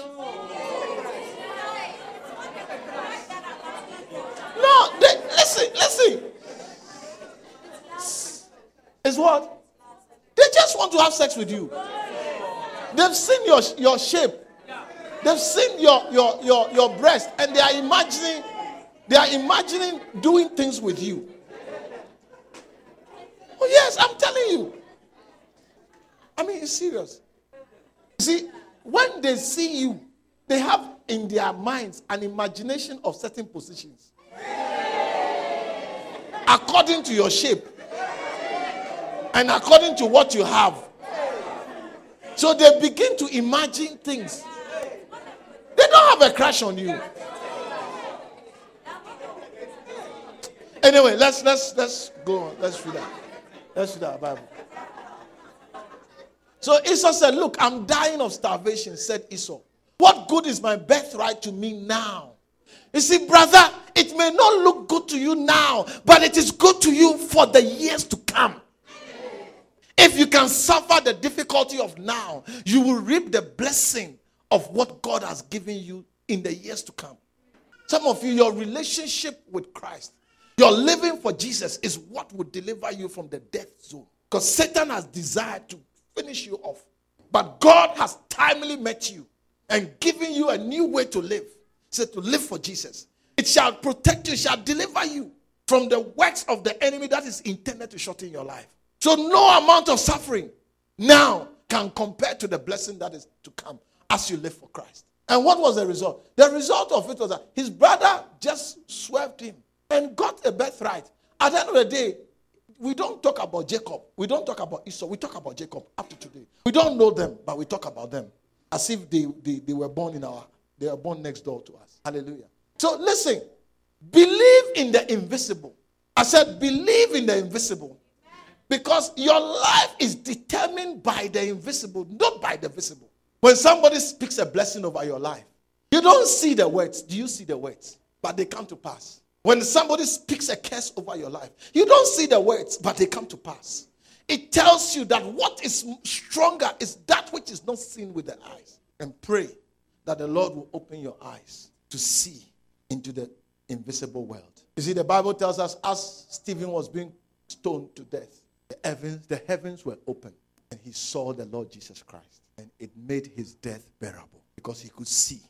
No, they, listen, listen. Is what? They just want to have sex with you. They've seen your, your shape. They've seen your, your, your, your breast and they are imagining they are imagining doing things with you. Oh, yes, I'm telling you. I mean, it's serious. See, when they see you, they have in their minds an imagination of certain positions according to your shape and according to what you have. So they begin to imagine things. They don't have a crush on you. Anyway, let's let's let's go on. Let's read that. Let's read our Bible. So Esau said, Look, I'm dying of starvation, said Esau. What good is my birthright to me now? You see, brother, it may not look good to you now, but it is good to you for the years to come. If you can suffer the difficulty of now, you will reap the blessing of what God has given you in the years to come. Some of you, your relationship with Christ your living for Jesus is what will deliver you from the death zone. Because Satan has desired to finish you off. But God has timely met you and given you a new way to live. Said to live for Jesus. It shall protect you, shall deliver you from the works of the enemy that is intended to shorten your life. So no amount of suffering now can compare to the blessing that is to come as you live for Christ. And what was the result? The result of it was that his brother just swerved him and got a birthright. At the end of the day, we don't talk about Jacob. We don't talk about Esau. We talk about Jacob up to today. We don't know them, but we talk about them as if they, they, they were born in our, they were born next door to us. Hallelujah. So listen, believe in the invisible. I said, believe in the invisible. Because your life is determined by the invisible, not by the visible. When somebody speaks a blessing over your life, you don't see the words. Do you see the words? But they come to pass. When somebody speaks a curse over your life, you don't see the words, but they come to pass. It tells you that what is stronger is that which is not seen with the eyes. And pray that the Lord will open your eyes to see into the invisible world. You see, the Bible tells us as Stephen was being stoned to death, heavens, the heavens were open, and he saw the Lord Jesus Christ. And it made his death bearable because he could see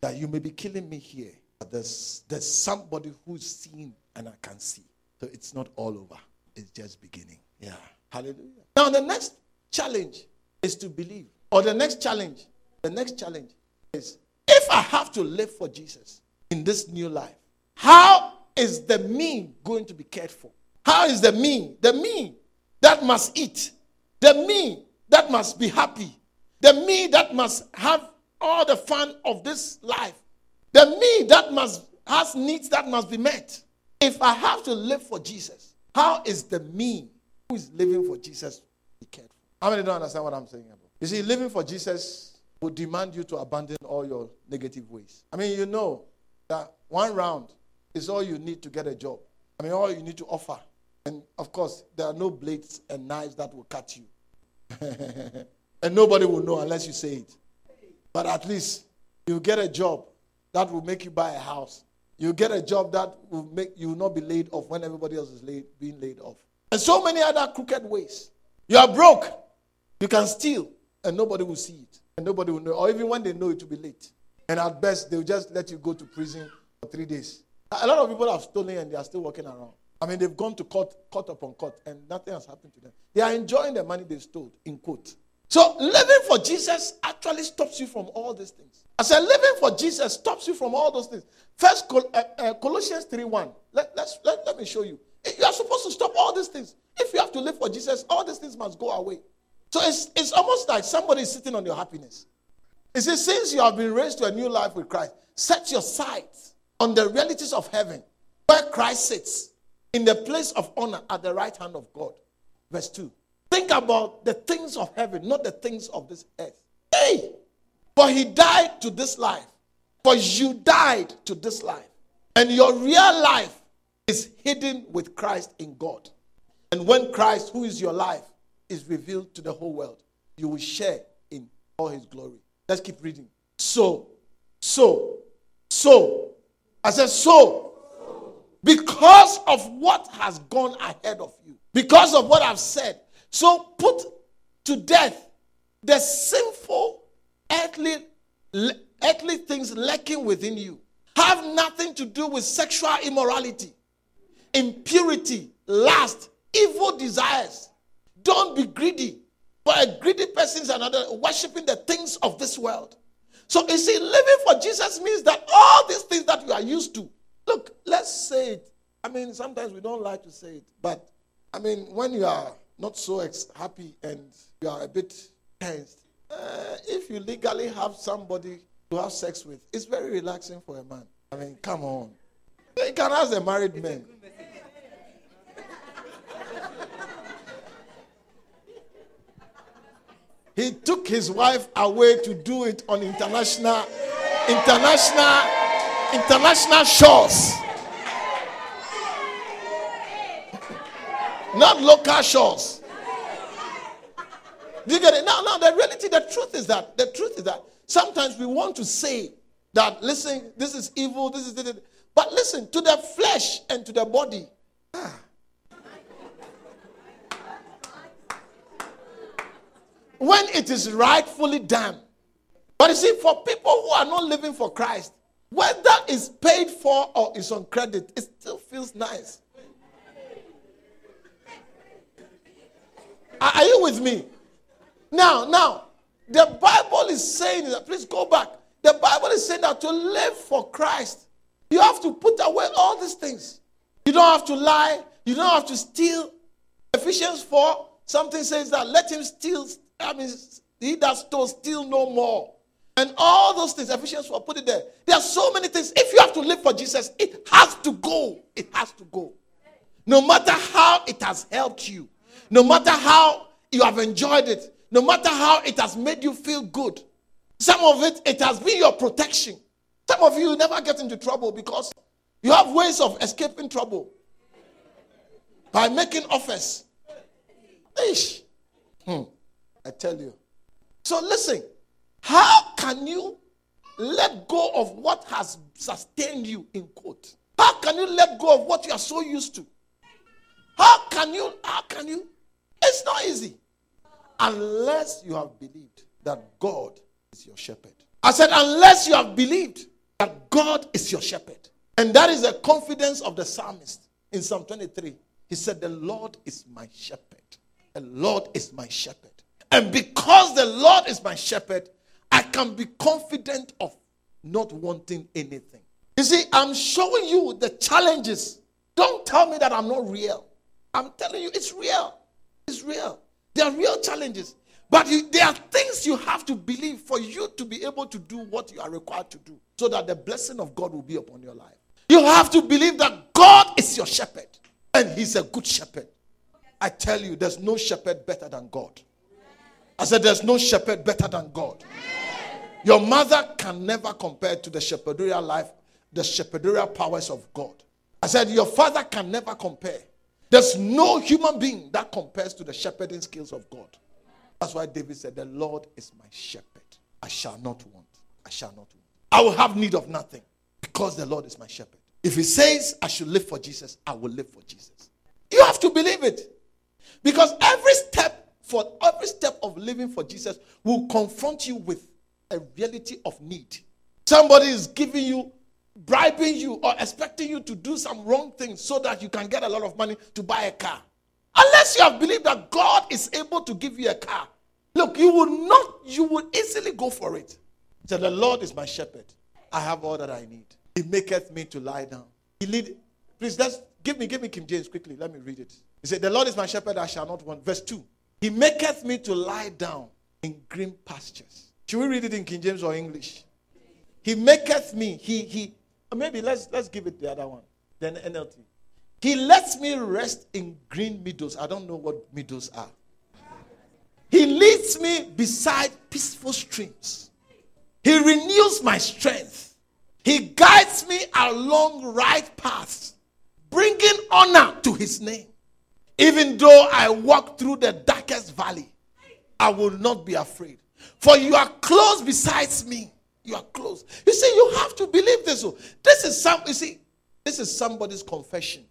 that you may be killing me here, but there's, there's somebody who's seen and I can see. So it's not all over, it's just beginning. Yeah. Hallelujah. Now, the next challenge is to believe. Or the next challenge, the next challenge is if I have to live for Jesus in this new life, how is the me going to be cared for? How is the me? The me that must eat, the me that must be happy, the me that must have all the fun of this life, the me that must has needs that must be met. If I have to live for Jesus, how is the me who is living for Jesus be cared for? How many don't understand what I'm saying about? You see, living for Jesus will demand you to abandon all your negative ways. I mean, you know that one round is all you need to get a job. I mean, all you need to offer and of course, there are no blades and knives that will cut you. and nobody will know unless you say it. But at least you get a job that will make you buy a house. You get a job that will make you not be laid off when everybody else is laid, being laid off. And so many other crooked ways. You are broke. You can steal, and nobody will see it. And nobody will know. Or even when they know it will be late. And at best, they'll just let you go to prison for three days. A lot of people have stolen and they are still walking around. I mean, they've gone to court, court upon court, and nothing has happened to them. They are enjoying the money they stole, in quote. So, living for Jesus actually stops you from all these things. I said, living for Jesus stops you from all those things. First, Col- uh, uh, Colossians 3 1. Let, let's, let, let me show you. You are supposed to stop all these things. If you have to live for Jesus, all these things must go away. So, it's, it's almost like somebody is sitting on your happiness. It says, since you have been raised to a new life with Christ, set your sights on the realities of heaven, where Christ sits in the place of honor at the right hand of God. Verse 2. Think about the things of heaven, not the things of this earth. Hey! For he died to this life. For you died to this life. And your real life is hidden with Christ in God. And when Christ, who is your life, is revealed to the whole world, you will share in all his glory. Let's keep reading. So, so, so. I said, so because of what has gone ahead of you, because of what I've said. So put to death the sinful earthly, earthly things lurking within you. Have nothing to do with sexual immorality, impurity, lust, evil desires. Don't be greedy. For a greedy person is another worshiping the things of this world. So you see, living for Jesus means that all these things that you are used to, Look, let's say it. I mean, sometimes we don't like to say it, but I mean, when you are not so ex- happy and you are a bit tensed, uh, if you legally have somebody to have sex with, it's very relaxing for a man. I mean, come on. You can ask a married man. he took his wife away to do it on international, international international shores. Not local shores. Do you get it? Now, now, the reality, the truth is that, the truth is that sometimes we want to say that, listen, this is evil, this is, this, but listen, to the flesh and to the body, when it is rightfully done. But you see, for people who are not living for Christ, whether it's paid for or it's on credit, it still feels nice. Are you with me? Now, now, the Bible is saying that, please go back. The Bible is saying that to live for Christ, you have to put away all these things. You don't have to lie, you don't have to steal. Ephesians 4, something says that let him steal, I mean, he that stole, steal no more. And all those things, Ephesians 4, put it there. There are so many things. If you have to live for Jesus, it has to go. It has to go. No matter how it has helped you, no matter how you have enjoyed it, no matter how it has made you feel good. Some of it, it has been your protection. Some of you never get into trouble because you have ways of escaping trouble by making offers. Ish. Hmm. I tell you. So listen, how can you let go of what has sustained you in quote? How can you let go of what you are so used to? How can you? How can you? It's not easy. Unless you have believed that God is your shepherd. I said, unless you have believed that God is your shepherd. And that is the confidence of the psalmist in Psalm 23. He said, The Lord is my shepherd. The Lord is my shepherd. And because the Lord is my shepherd, I can be confident of not wanting anything. You see, I'm showing you the challenges. Don't tell me that I'm not real. I'm telling you, it's real. It's real. There are real challenges. But you, there are things you have to believe for you to be able to do what you are required to do so that the blessing of God will be upon your life. You have to believe that God is your shepherd and He's a good shepherd. I tell you, there's no shepherd better than God. I said, There's no shepherd better than God. Your mother can never compare to the shepherdorial life, the shepherdorial powers of God. I said, Your father can never compare. There's no human being that compares to the shepherding skills of God. That's why David said, The Lord is my shepherd. I shall not want. I shall not want. I will have need of nothing because the Lord is my shepherd. If he says I should live for Jesus, I will live for Jesus. You have to believe it. Because every step for every step of living for Jesus will confront you with a reality of need. Somebody is giving you bribing you or expecting you to do some wrong thing so that you can get a lot of money to buy a car. Unless you have believed that God is able to give you a car. Look, you would not, you would easily go for it. So the Lord is my shepherd. I have all that I need. He maketh me to lie down. He lead. Please, let's give me, give me King James quickly. Let me read it. He said, The Lord is my shepherd, I shall not want. Verse 2. He maketh me to lie down in green pastures. Should we read it in King James or English? He maketh me, he he uh, maybe let's let's give it the other one. Then NLT. He lets me rest in green meadows. I don't know what meadows are. He leads me beside peaceful streams. He renews my strength. He guides me along right paths, bringing honor to his name. Even though I walk through the darkest valley, I will not be afraid. For you are close beside me. You are close. You see, you have to believe this. Oh. This is some. You see, this is somebody's confession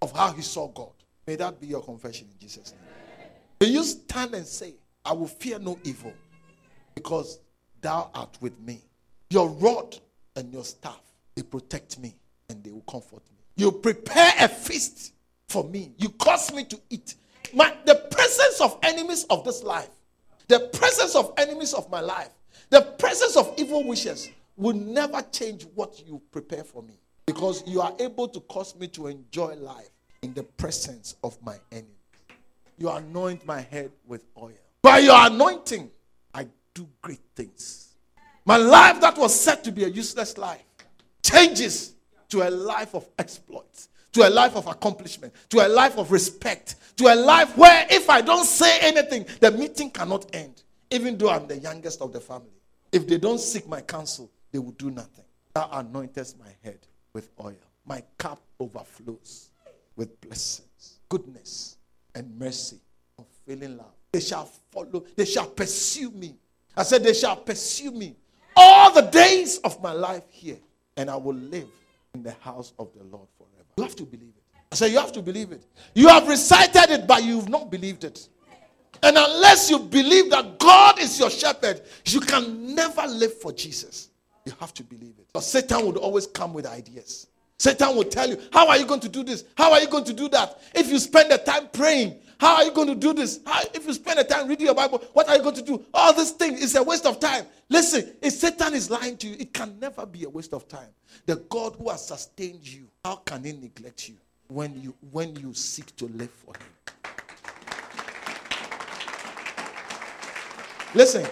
of how he saw God. May that be your confession in Jesus' name. May you stand and say, "I will fear no evil, because Thou art with me. Your rod and your staff they protect me and they will comfort me. You prepare a feast for me. You cause me to eat. My, the presence of enemies of this life, the presence of enemies of my life the presence of evil wishes will never change what you prepare for me because you are able to cause me to enjoy life in the presence of my enemy. You anoint my head with oil. By your anointing, I do great things. My life that was set to be a useless life changes to a life of exploits, to a life of accomplishment, to a life of respect, to a life where if I don't say anything, the meeting cannot end, even though I'm the youngest of the family. If they don't seek my counsel, they will do nothing. Thou anointest my head with oil. My cup overflows with blessings, goodness, and mercy, unfailing love. They shall follow, they shall pursue me. I said, They shall pursue me all the days of my life here, and I will live in the house of the Lord forever. You have to believe it. I said, You have to believe it. You have recited it, but you've not believed it. And unless you believe that God is your shepherd, you can never live for Jesus. You have to believe it. But Satan would always come with ideas. Satan will tell you, How are you going to do this? How are you going to do that? If you spend the time praying, how are you going to do this? How, if you spend the time reading your Bible, what are you going to do? All this thing is a waste of time. Listen, if Satan is lying to you, it can never be a waste of time. The God who has sustained you, how can he neglect you when you when you seek to live for him? Listen,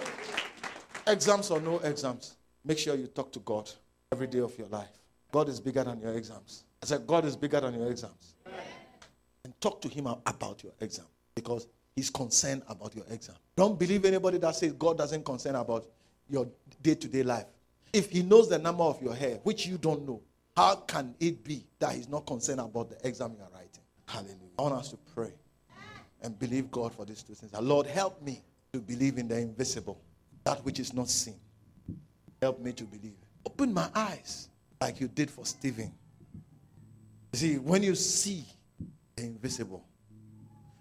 exams or no exams, make sure you talk to God every day of your life. God is bigger than your exams. I said, God is bigger than your exams. And talk to Him about your exam because He's concerned about your exam. Don't believe anybody that says God doesn't concern about your day to day life. If He knows the number of your hair, which you don't know, how can it be that He's not concerned about the exam you are writing? Hallelujah. I want us to pray and believe God for these two things. Ah, Lord, help me to believe in the invisible, that which is not seen. Help me to believe. Open my eyes like you did for Stephen. You see, when you see the invisible,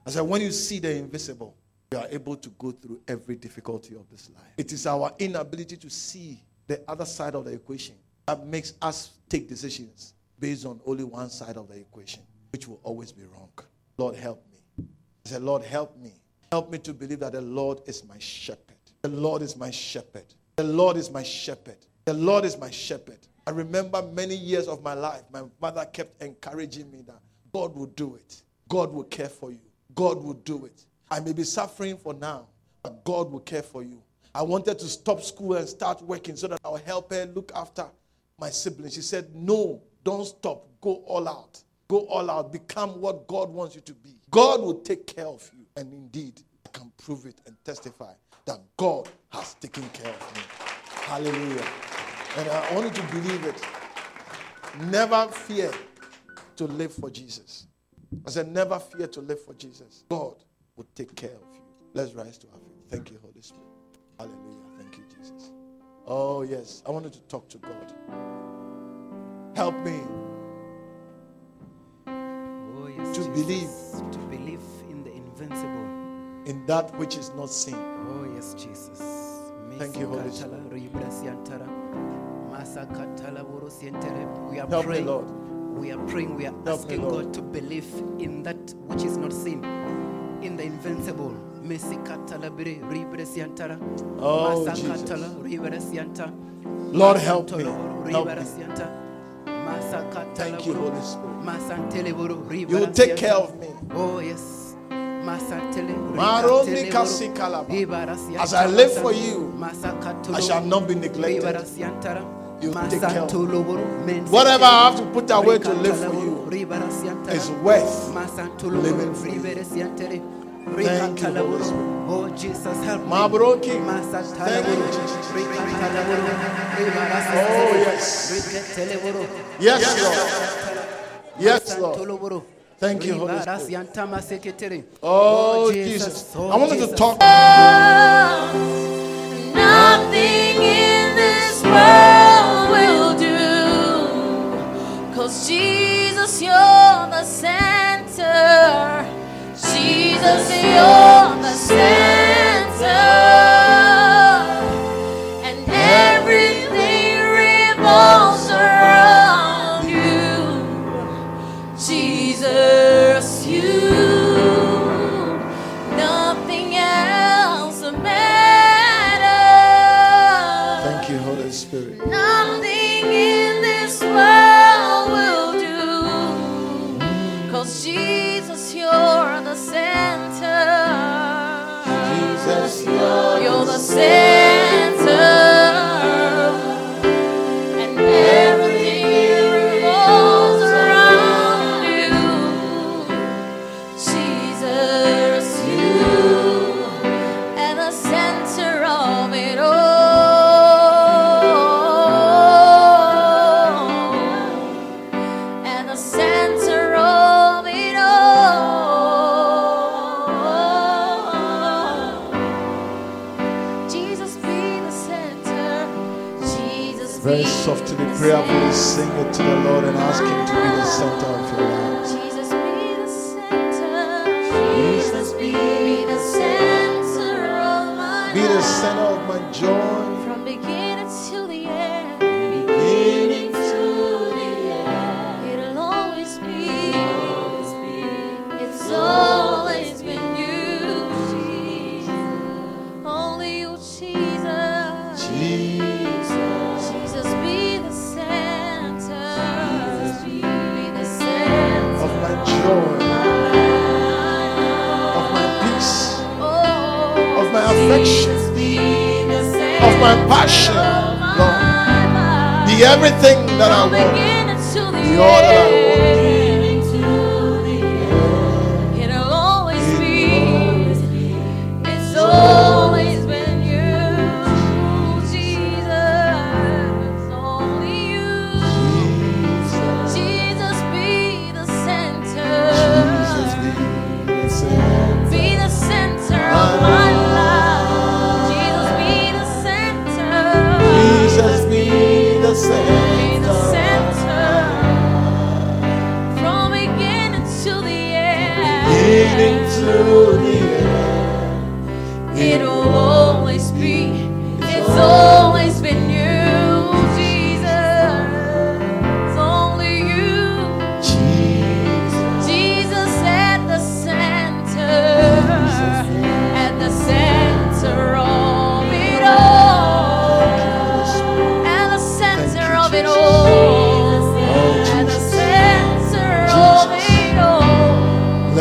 I said, when you see the invisible, you are able to go through every difficulty of this life. It is our inability to see the other side of the equation that makes us take decisions based on only one side of the equation, which will always be wrong. Lord, help me. I said, Lord, help me Help me to believe that the Lord is my shepherd. The Lord is my shepherd. The Lord is my shepherd. The Lord is my shepherd. I remember many years of my life, my mother kept encouraging me that God will do it. God will care for you. God will do it. I may be suffering for now, but God will care for you. I wanted to stop school and start working so that I'll help her look after my siblings. She said, No, don't stop. Go all out. Go all out. Become what God wants you to be. God will take care of you. And indeed, I can prove it and testify that God has taken care of me. Hallelujah. And I want you to believe it. Never fear to live for Jesus. I said, never fear to live for Jesus. God will take care of you. Let's rise to our feet. Thank you, Holy Spirit. Hallelujah. Thank you, Jesus. Oh, yes. I wanted to talk to God. Help me oh, yes, to Jesus. believe To believe in the invincible. In that which is not seen. Oh, yes, Jesus. Thank you, Holy Spirit. We are Help praying. me, Lord. We are praying. We are Help asking Lord. God to believe in that which is not seen, in the invincible. Oh, Jesus. Lord, help me. Help me. Thank you, Holy Spirit. You will take care of me. Oh, yes. As I live for you, I shall not be neglected. You take care of me. Whatever I have to put away to live for you is worth living for you. Thank you, Holy Spirit. Oh, Jesus, help me. Mabroki. Thank you, Jesus. Oh, yes. Yes, Lord. Yes, Lord. Thank you, Holy Spirit. Oh, oh, Jesus. I wanted to talk. Nothing Cause Jesus, you're the center. Jesus, you're the center.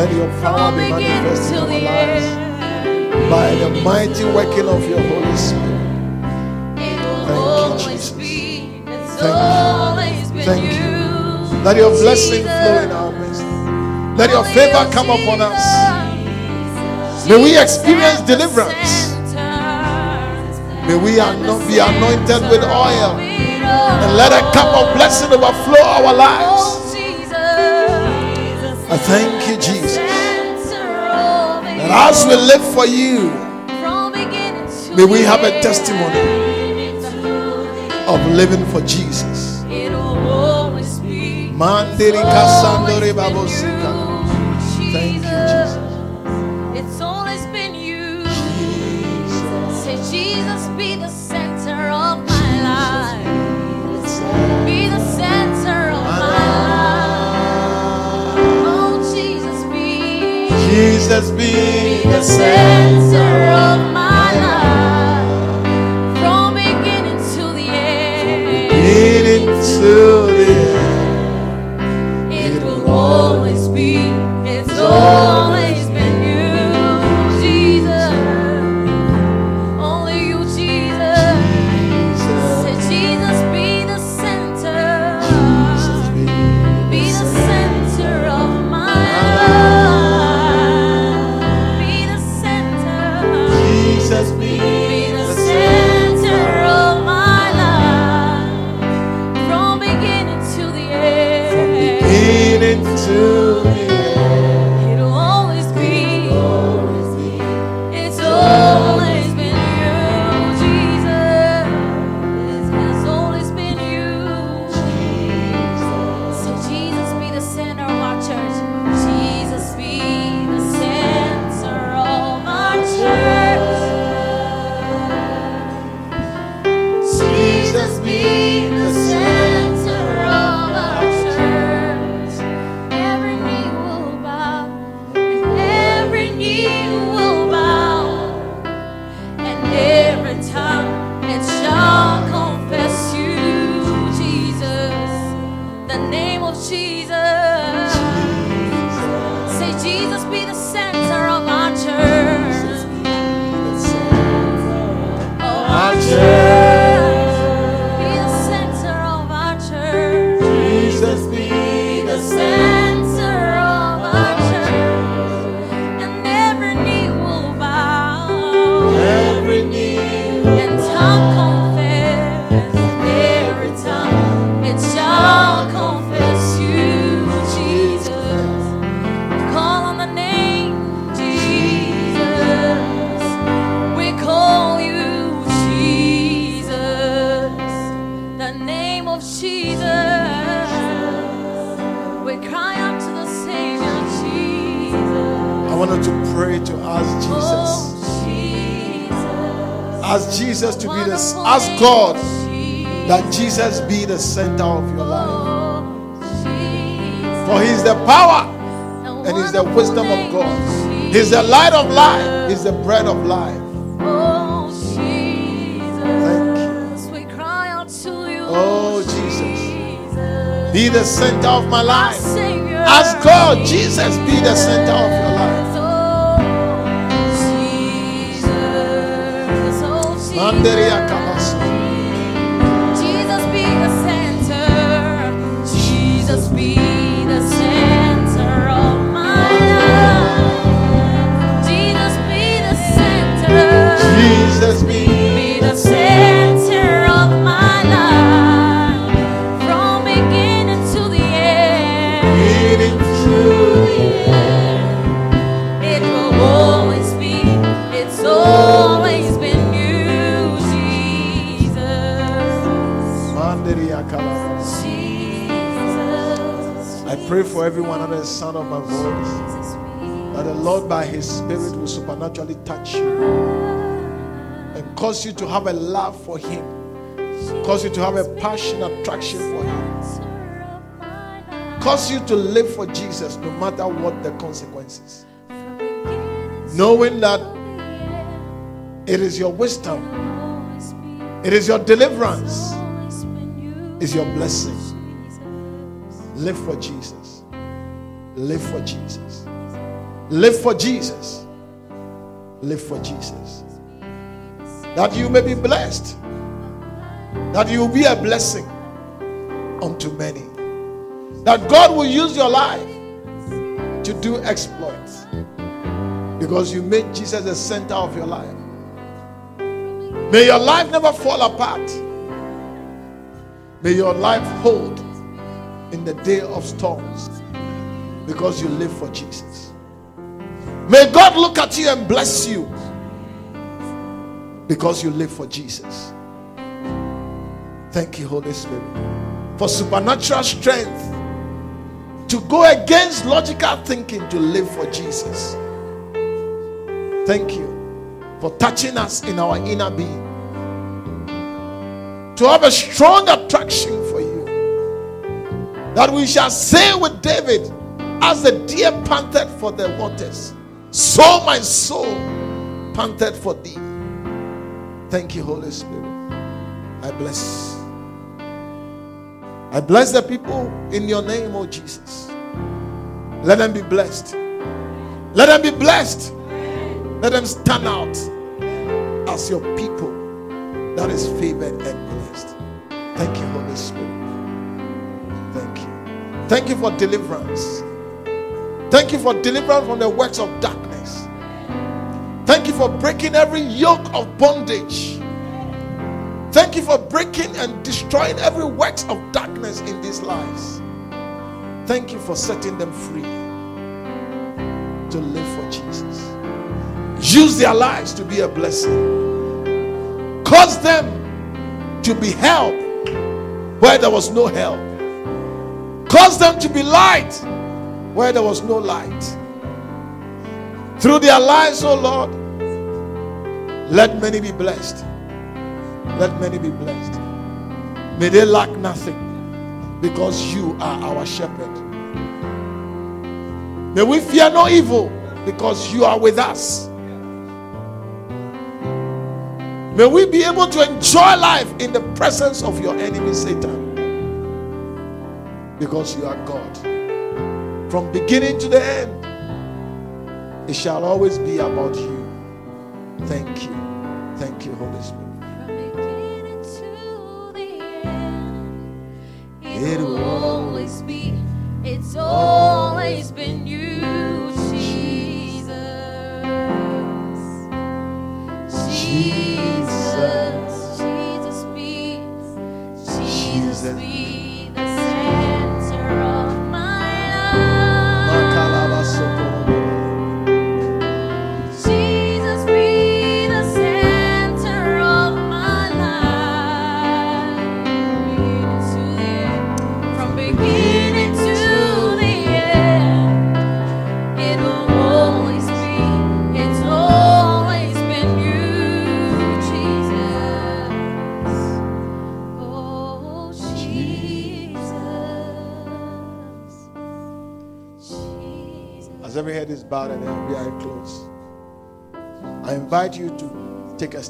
let your power be manifest in our lives by the mighty working of your Holy Spirit. Thank you, Jesus. Thank you. Thank you. Let your blessing flow in our midst. Let your favor come upon us. May we experience deliverance. May we anoint, be anointed with oil and let a cup of blessing overflow our lives. I thank you, Jesus. And as we live for you, may we have a testimony of living for Jesus. Jesus be, the center of my life. From beginning to the end. Beginning to Jesus to be the Ask God that Jesus be the center of your life. For He's the power and He's the wisdom of God. He's the light of life. He's the bread of life. Oh, oh Jesus. Be the center of my life. Ask God, Jesus, be the center of your life. マンデリアカ pray for everyone under the sound of my voice that the Lord by His Spirit will supernaturally touch you and cause you to have a love for Him, cause you to have a passion, attraction for Him, cause you to live for Jesus no matter what the consequences. Knowing that it is your wisdom, it is your deliverance, is your blessing. Live for Jesus. Live for Jesus. Live for Jesus. Live for Jesus. That you may be blessed. That you will be a blessing unto many. That God will use your life to do exploits. Because you made Jesus the center of your life. May your life never fall apart. May your life hold in the day of storms because you live for Jesus. May God look at you and bless you because you live for Jesus. Thank you, Holy Spirit, for supernatural strength to go against logical thinking to live for Jesus. Thank you for touching us in our inner being to have a strong attraction for you that we shall say with David, as the deer panted for the waters, so my soul panted for thee. Thank you, Holy Spirit. I bless. I bless the people in your name, oh Jesus. Let them be blessed. Let them be blessed. Let them stand out as your people that is favored and blessed. Thank you, Holy Spirit. Thank you. Thank you for deliverance. Thank you for deliverance from the works of darkness. Thank you for breaking every yoke of bondage. Thank you for breaking and destroying every works of darkness in these lives. Thank you for setting them free to live for Jesus. Use their lives to be a blessing. Cause them to be help where there was no help. Cause them to be light where there was no light. Through their lives, oh Lord, let many be blessed. Let many be blessed. May they lack nothing because you are our shepherd. May we fear no evil because you are with us. May we be able to enjoy life in the presence of your enemy, Satan. Because you are God. From beginning to the end, it shall always be about you. Thank you. Thank you, Holy Spirit. From beginning to the end, It will always be, it's always been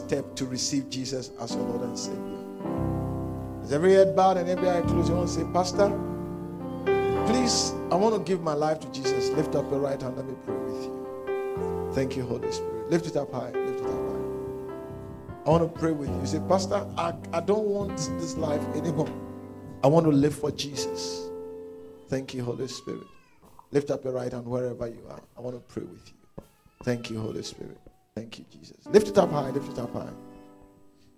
step to receive Jesus as your Lord and Savior. As every head bowed and every eye closed, you want to say, Pastor, please, I want to give my life to Jesus. Lift up your right hand. Let me pray with you. Thank you, Holy Spirit. Lift it up high. Lift it up high. I want to pray with you. You say, Pastor, I, I don't want this life anymore. I want to live for Jesus. Thank you, Holy Spirit. Lift up your right hand wherever you are. I want to pray with you. Thank you, Holy Spirit. Thank you, Jesus. Lift it up high. Lift it up high.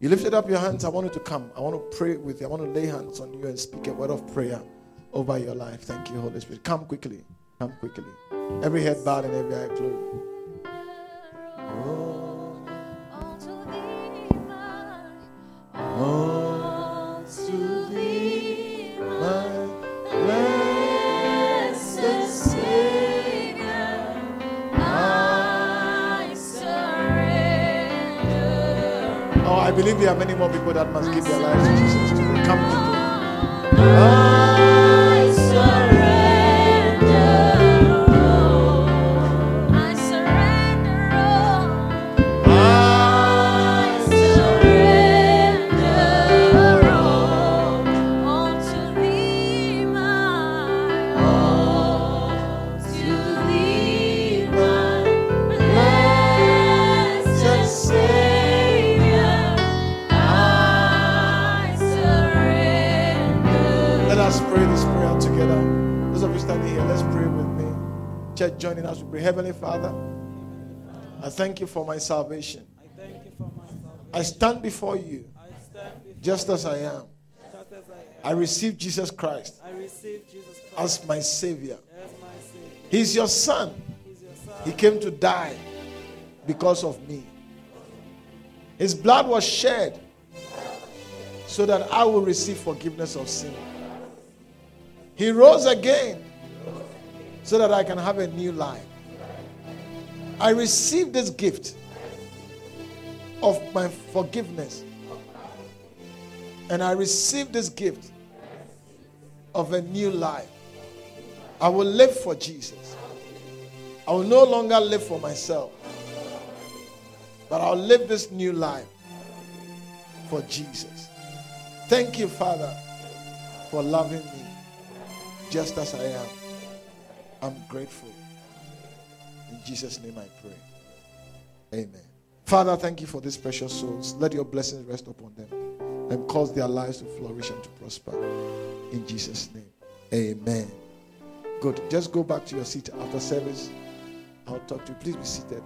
You lifted up your hands. I want you to come. I want to pray with you. I want to lay hands on you and speak a word of prayer over your life. Thank you, Holy Spirit. Come quickly. Come quickly. Every head bowed and every eye closed. Oh, I believe there are many more people that must give their lives to Jesus today. Come. I Church, joining us, we pray. Heavenly Father, I thank you for my salvation. I thank you for my. I stand before you just as I am. I receive Jesus Christ I receive Jesus as my Savior. as my Savior. He's your Son. He's your Son. He came to die because of me. His blood was shed so that I will receive forgiveness of sin. He rose again so that I can have a new life. I receive this gift of my forgiveness. And I receive this gift of a new life. I will live for Jesus. I will no longer live for myself, but I'll live this new life for Jesus. Thank you, Father, for loving me just as I am. I'm grateful. In Jesus' name I pray. Amen. Father, thank you for these precious souls. Let your blessings rest upon them and cause their lives to flourish and to prosper. In Jesus' name. Amen. Good. Just go back to your seat after service. I'll talk to you. Please be seated.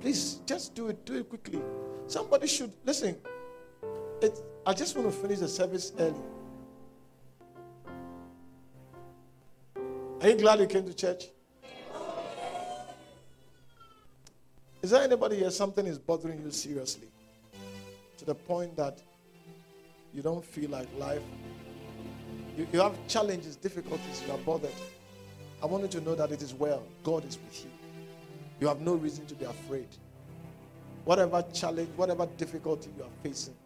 Please just do it. Do it quickly. Somebody should listen. It, I just want to finish the service early. Are you glad you came to church? Is there anybody here something is bothering you seriously to the point that you don't feel like life? You, you have challenges, difficulties, you are bothered. I want you to know that it is well. God is with you. You have no reason to be afraid. Whatever challenge, whatever difficulty you are facing,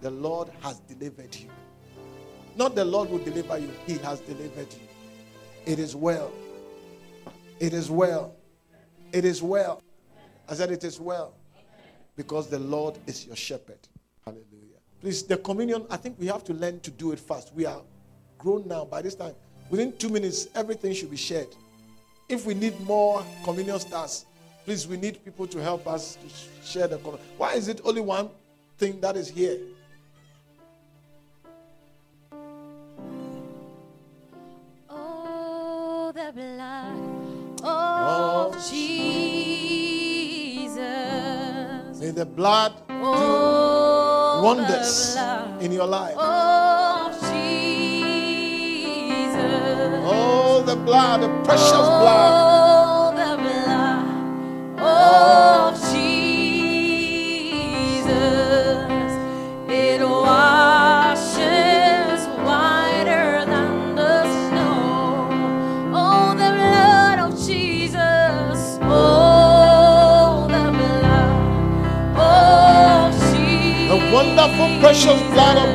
the Lord has delivered you. Not the Lord will deliver you, He has delivered you. It is well. It is well. It is well. I said it is well. Because the Lord is your shepherd. Hallelujah. Please, the communion, I think we have to learn to do it fast. We are grown now. By this time, within two minutes, everything should be shared. If we need more communion stars, please, we need people to help us to share the communion. Why is it only one thing that is here? The blood of Jesus. May the blood Oh, do wonders blood in your life. of Jesus. Oh, the blood, the precious blood. Oh, the blood of The wonderful, precious blood of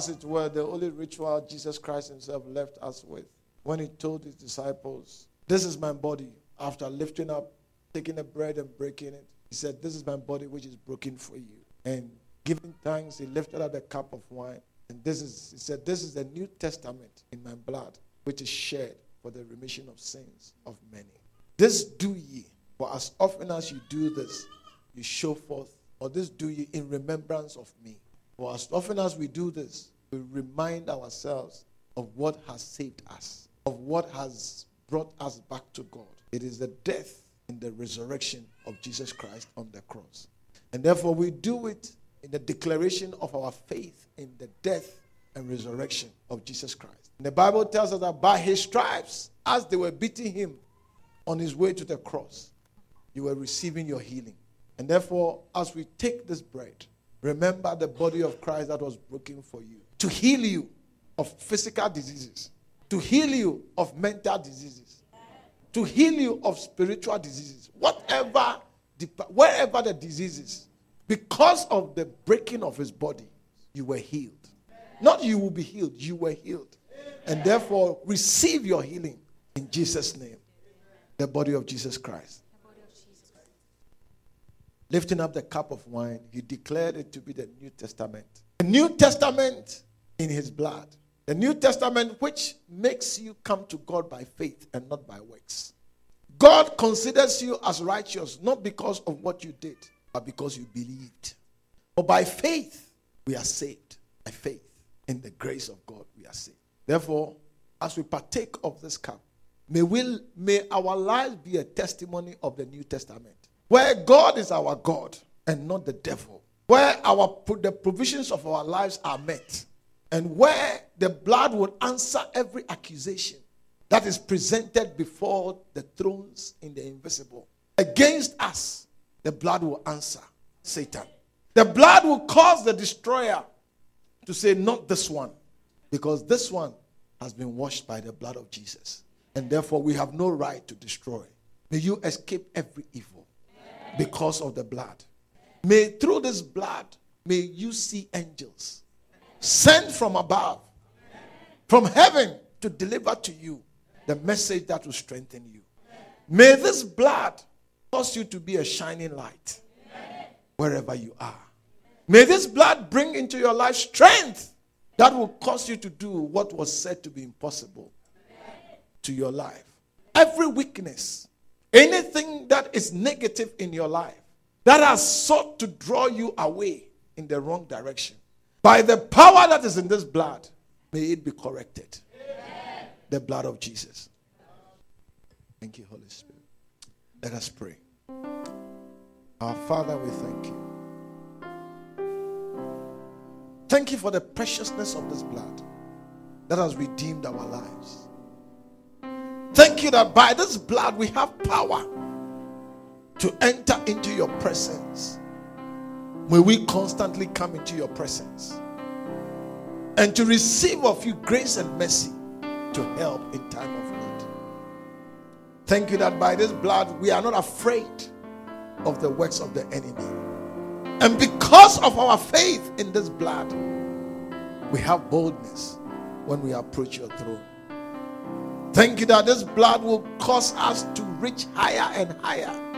as it were, the only ritual Jesus Christ Himself left us with when He told His disciples, This is my body. After lifting up, taking the bread and breaking it, He said, This is my body which is broken for you. And giving thanks, He lifted up the cup of wine. And this is, He said, This is the New Testament in my blood, which is shed for the remission of sins of many. This do ye, for as often as you do this, you show forth, or this do ye in remembrance of me. For as often as we do this, we remind ourselves of what has saved us, of what has brought us back to God. It is the death and the resurrection of Jesus Christ on the cross. And therefore, we do it in the declaration of our faith in the death and resurrection of Jesus Christ. And the Bible tells us that by his stripes, as they were beating him on his way to the cross, you were receiving your healing. And therefore, as we take this bread, remember the body of Christ that was broken for you to heal you of physical diseases, to heal you of mental diseases, to heal you of spiritual diseases, whatever, wherever the diseases, because of the breaking of his body, you were healed. Not you will be healed, you were healed. And therefore, receive your healing in Jesus' name. The body of Jesus Christ. Lifting up the cup of wine, he declared it to be the New Testament. The New Testament in his blood. The New Testament, which makes you come to God by faith and not by works. God considers you as righteous not because of what you did, but because you believed. But by faith, we are saved. By faith, in the grace of God, we are saved. Therefore, as we partake of this cup, may, we, may our lives be a testimony of the New Testament, where God is our God and not the devil, where our the provisions of our lives are met, and where the blood will answer every accusation that is presented before the thrones in the invisible against us. The blood will answer Satan. The blood will cause the destroyer to say, Not this one, because this one has been washed by the blood of Jesus. And therefore, we have no right to destroy. May you escape every evil because of the blood. May through this blood, may you see angels sent from above, from heaven, to deliver to you the message that will strengthen you. May this blood cause you to be a shining light wherever you are. May this blood bring into your life strength that will cause you to do what was said to be impossible to your life. Every weakness, anything that is negative in your life, that has sought to draw you away in the wrong direction, by the power that is in this blood, may it be corrected. Amen. The blood of Jesus. Thank you, Holy Spirit. Let us pray. Our Father, we thank you. Thank you for the preciousness of this blood that has redeemed our lives. Thank you that by this blood we have power to enter into your presence. May we constantly come into your presence and to receive of you grace and mercy to help in time of need. Thank you that by this blood we are not afraid of the works of the enemy. And because of our faith in this blood, we have boldness when we approach your throne. Thank you that this blood will cause us to reach higher and higher.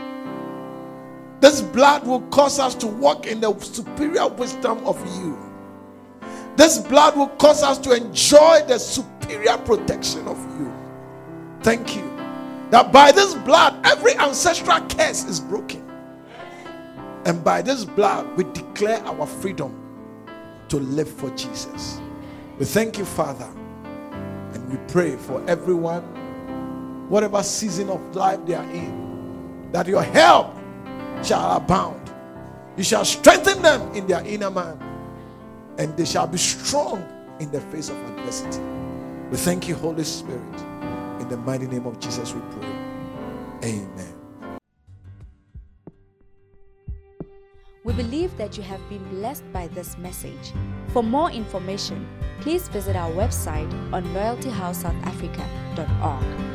This blood will cause us to walk in the superior wisdom of you. This blood will cause us to enjoy the superior protection of you. Thank you that by this blood, every ancestral curse is broken. And by this blood, we declare our freedom to live for Jesus. We thank you, Father, and we pray for everyone, whatever season of life they are in, that your help shall abound. You shall strengthen them in their inner man, and they shall be strong in the face of adversity. We thank you, Holy Spirit. In the mighty name of Jesus, we pray. Amen. We believe that you have been blessed by this message. For more information, please visit our website on loyaltyhousesouthafrica.org.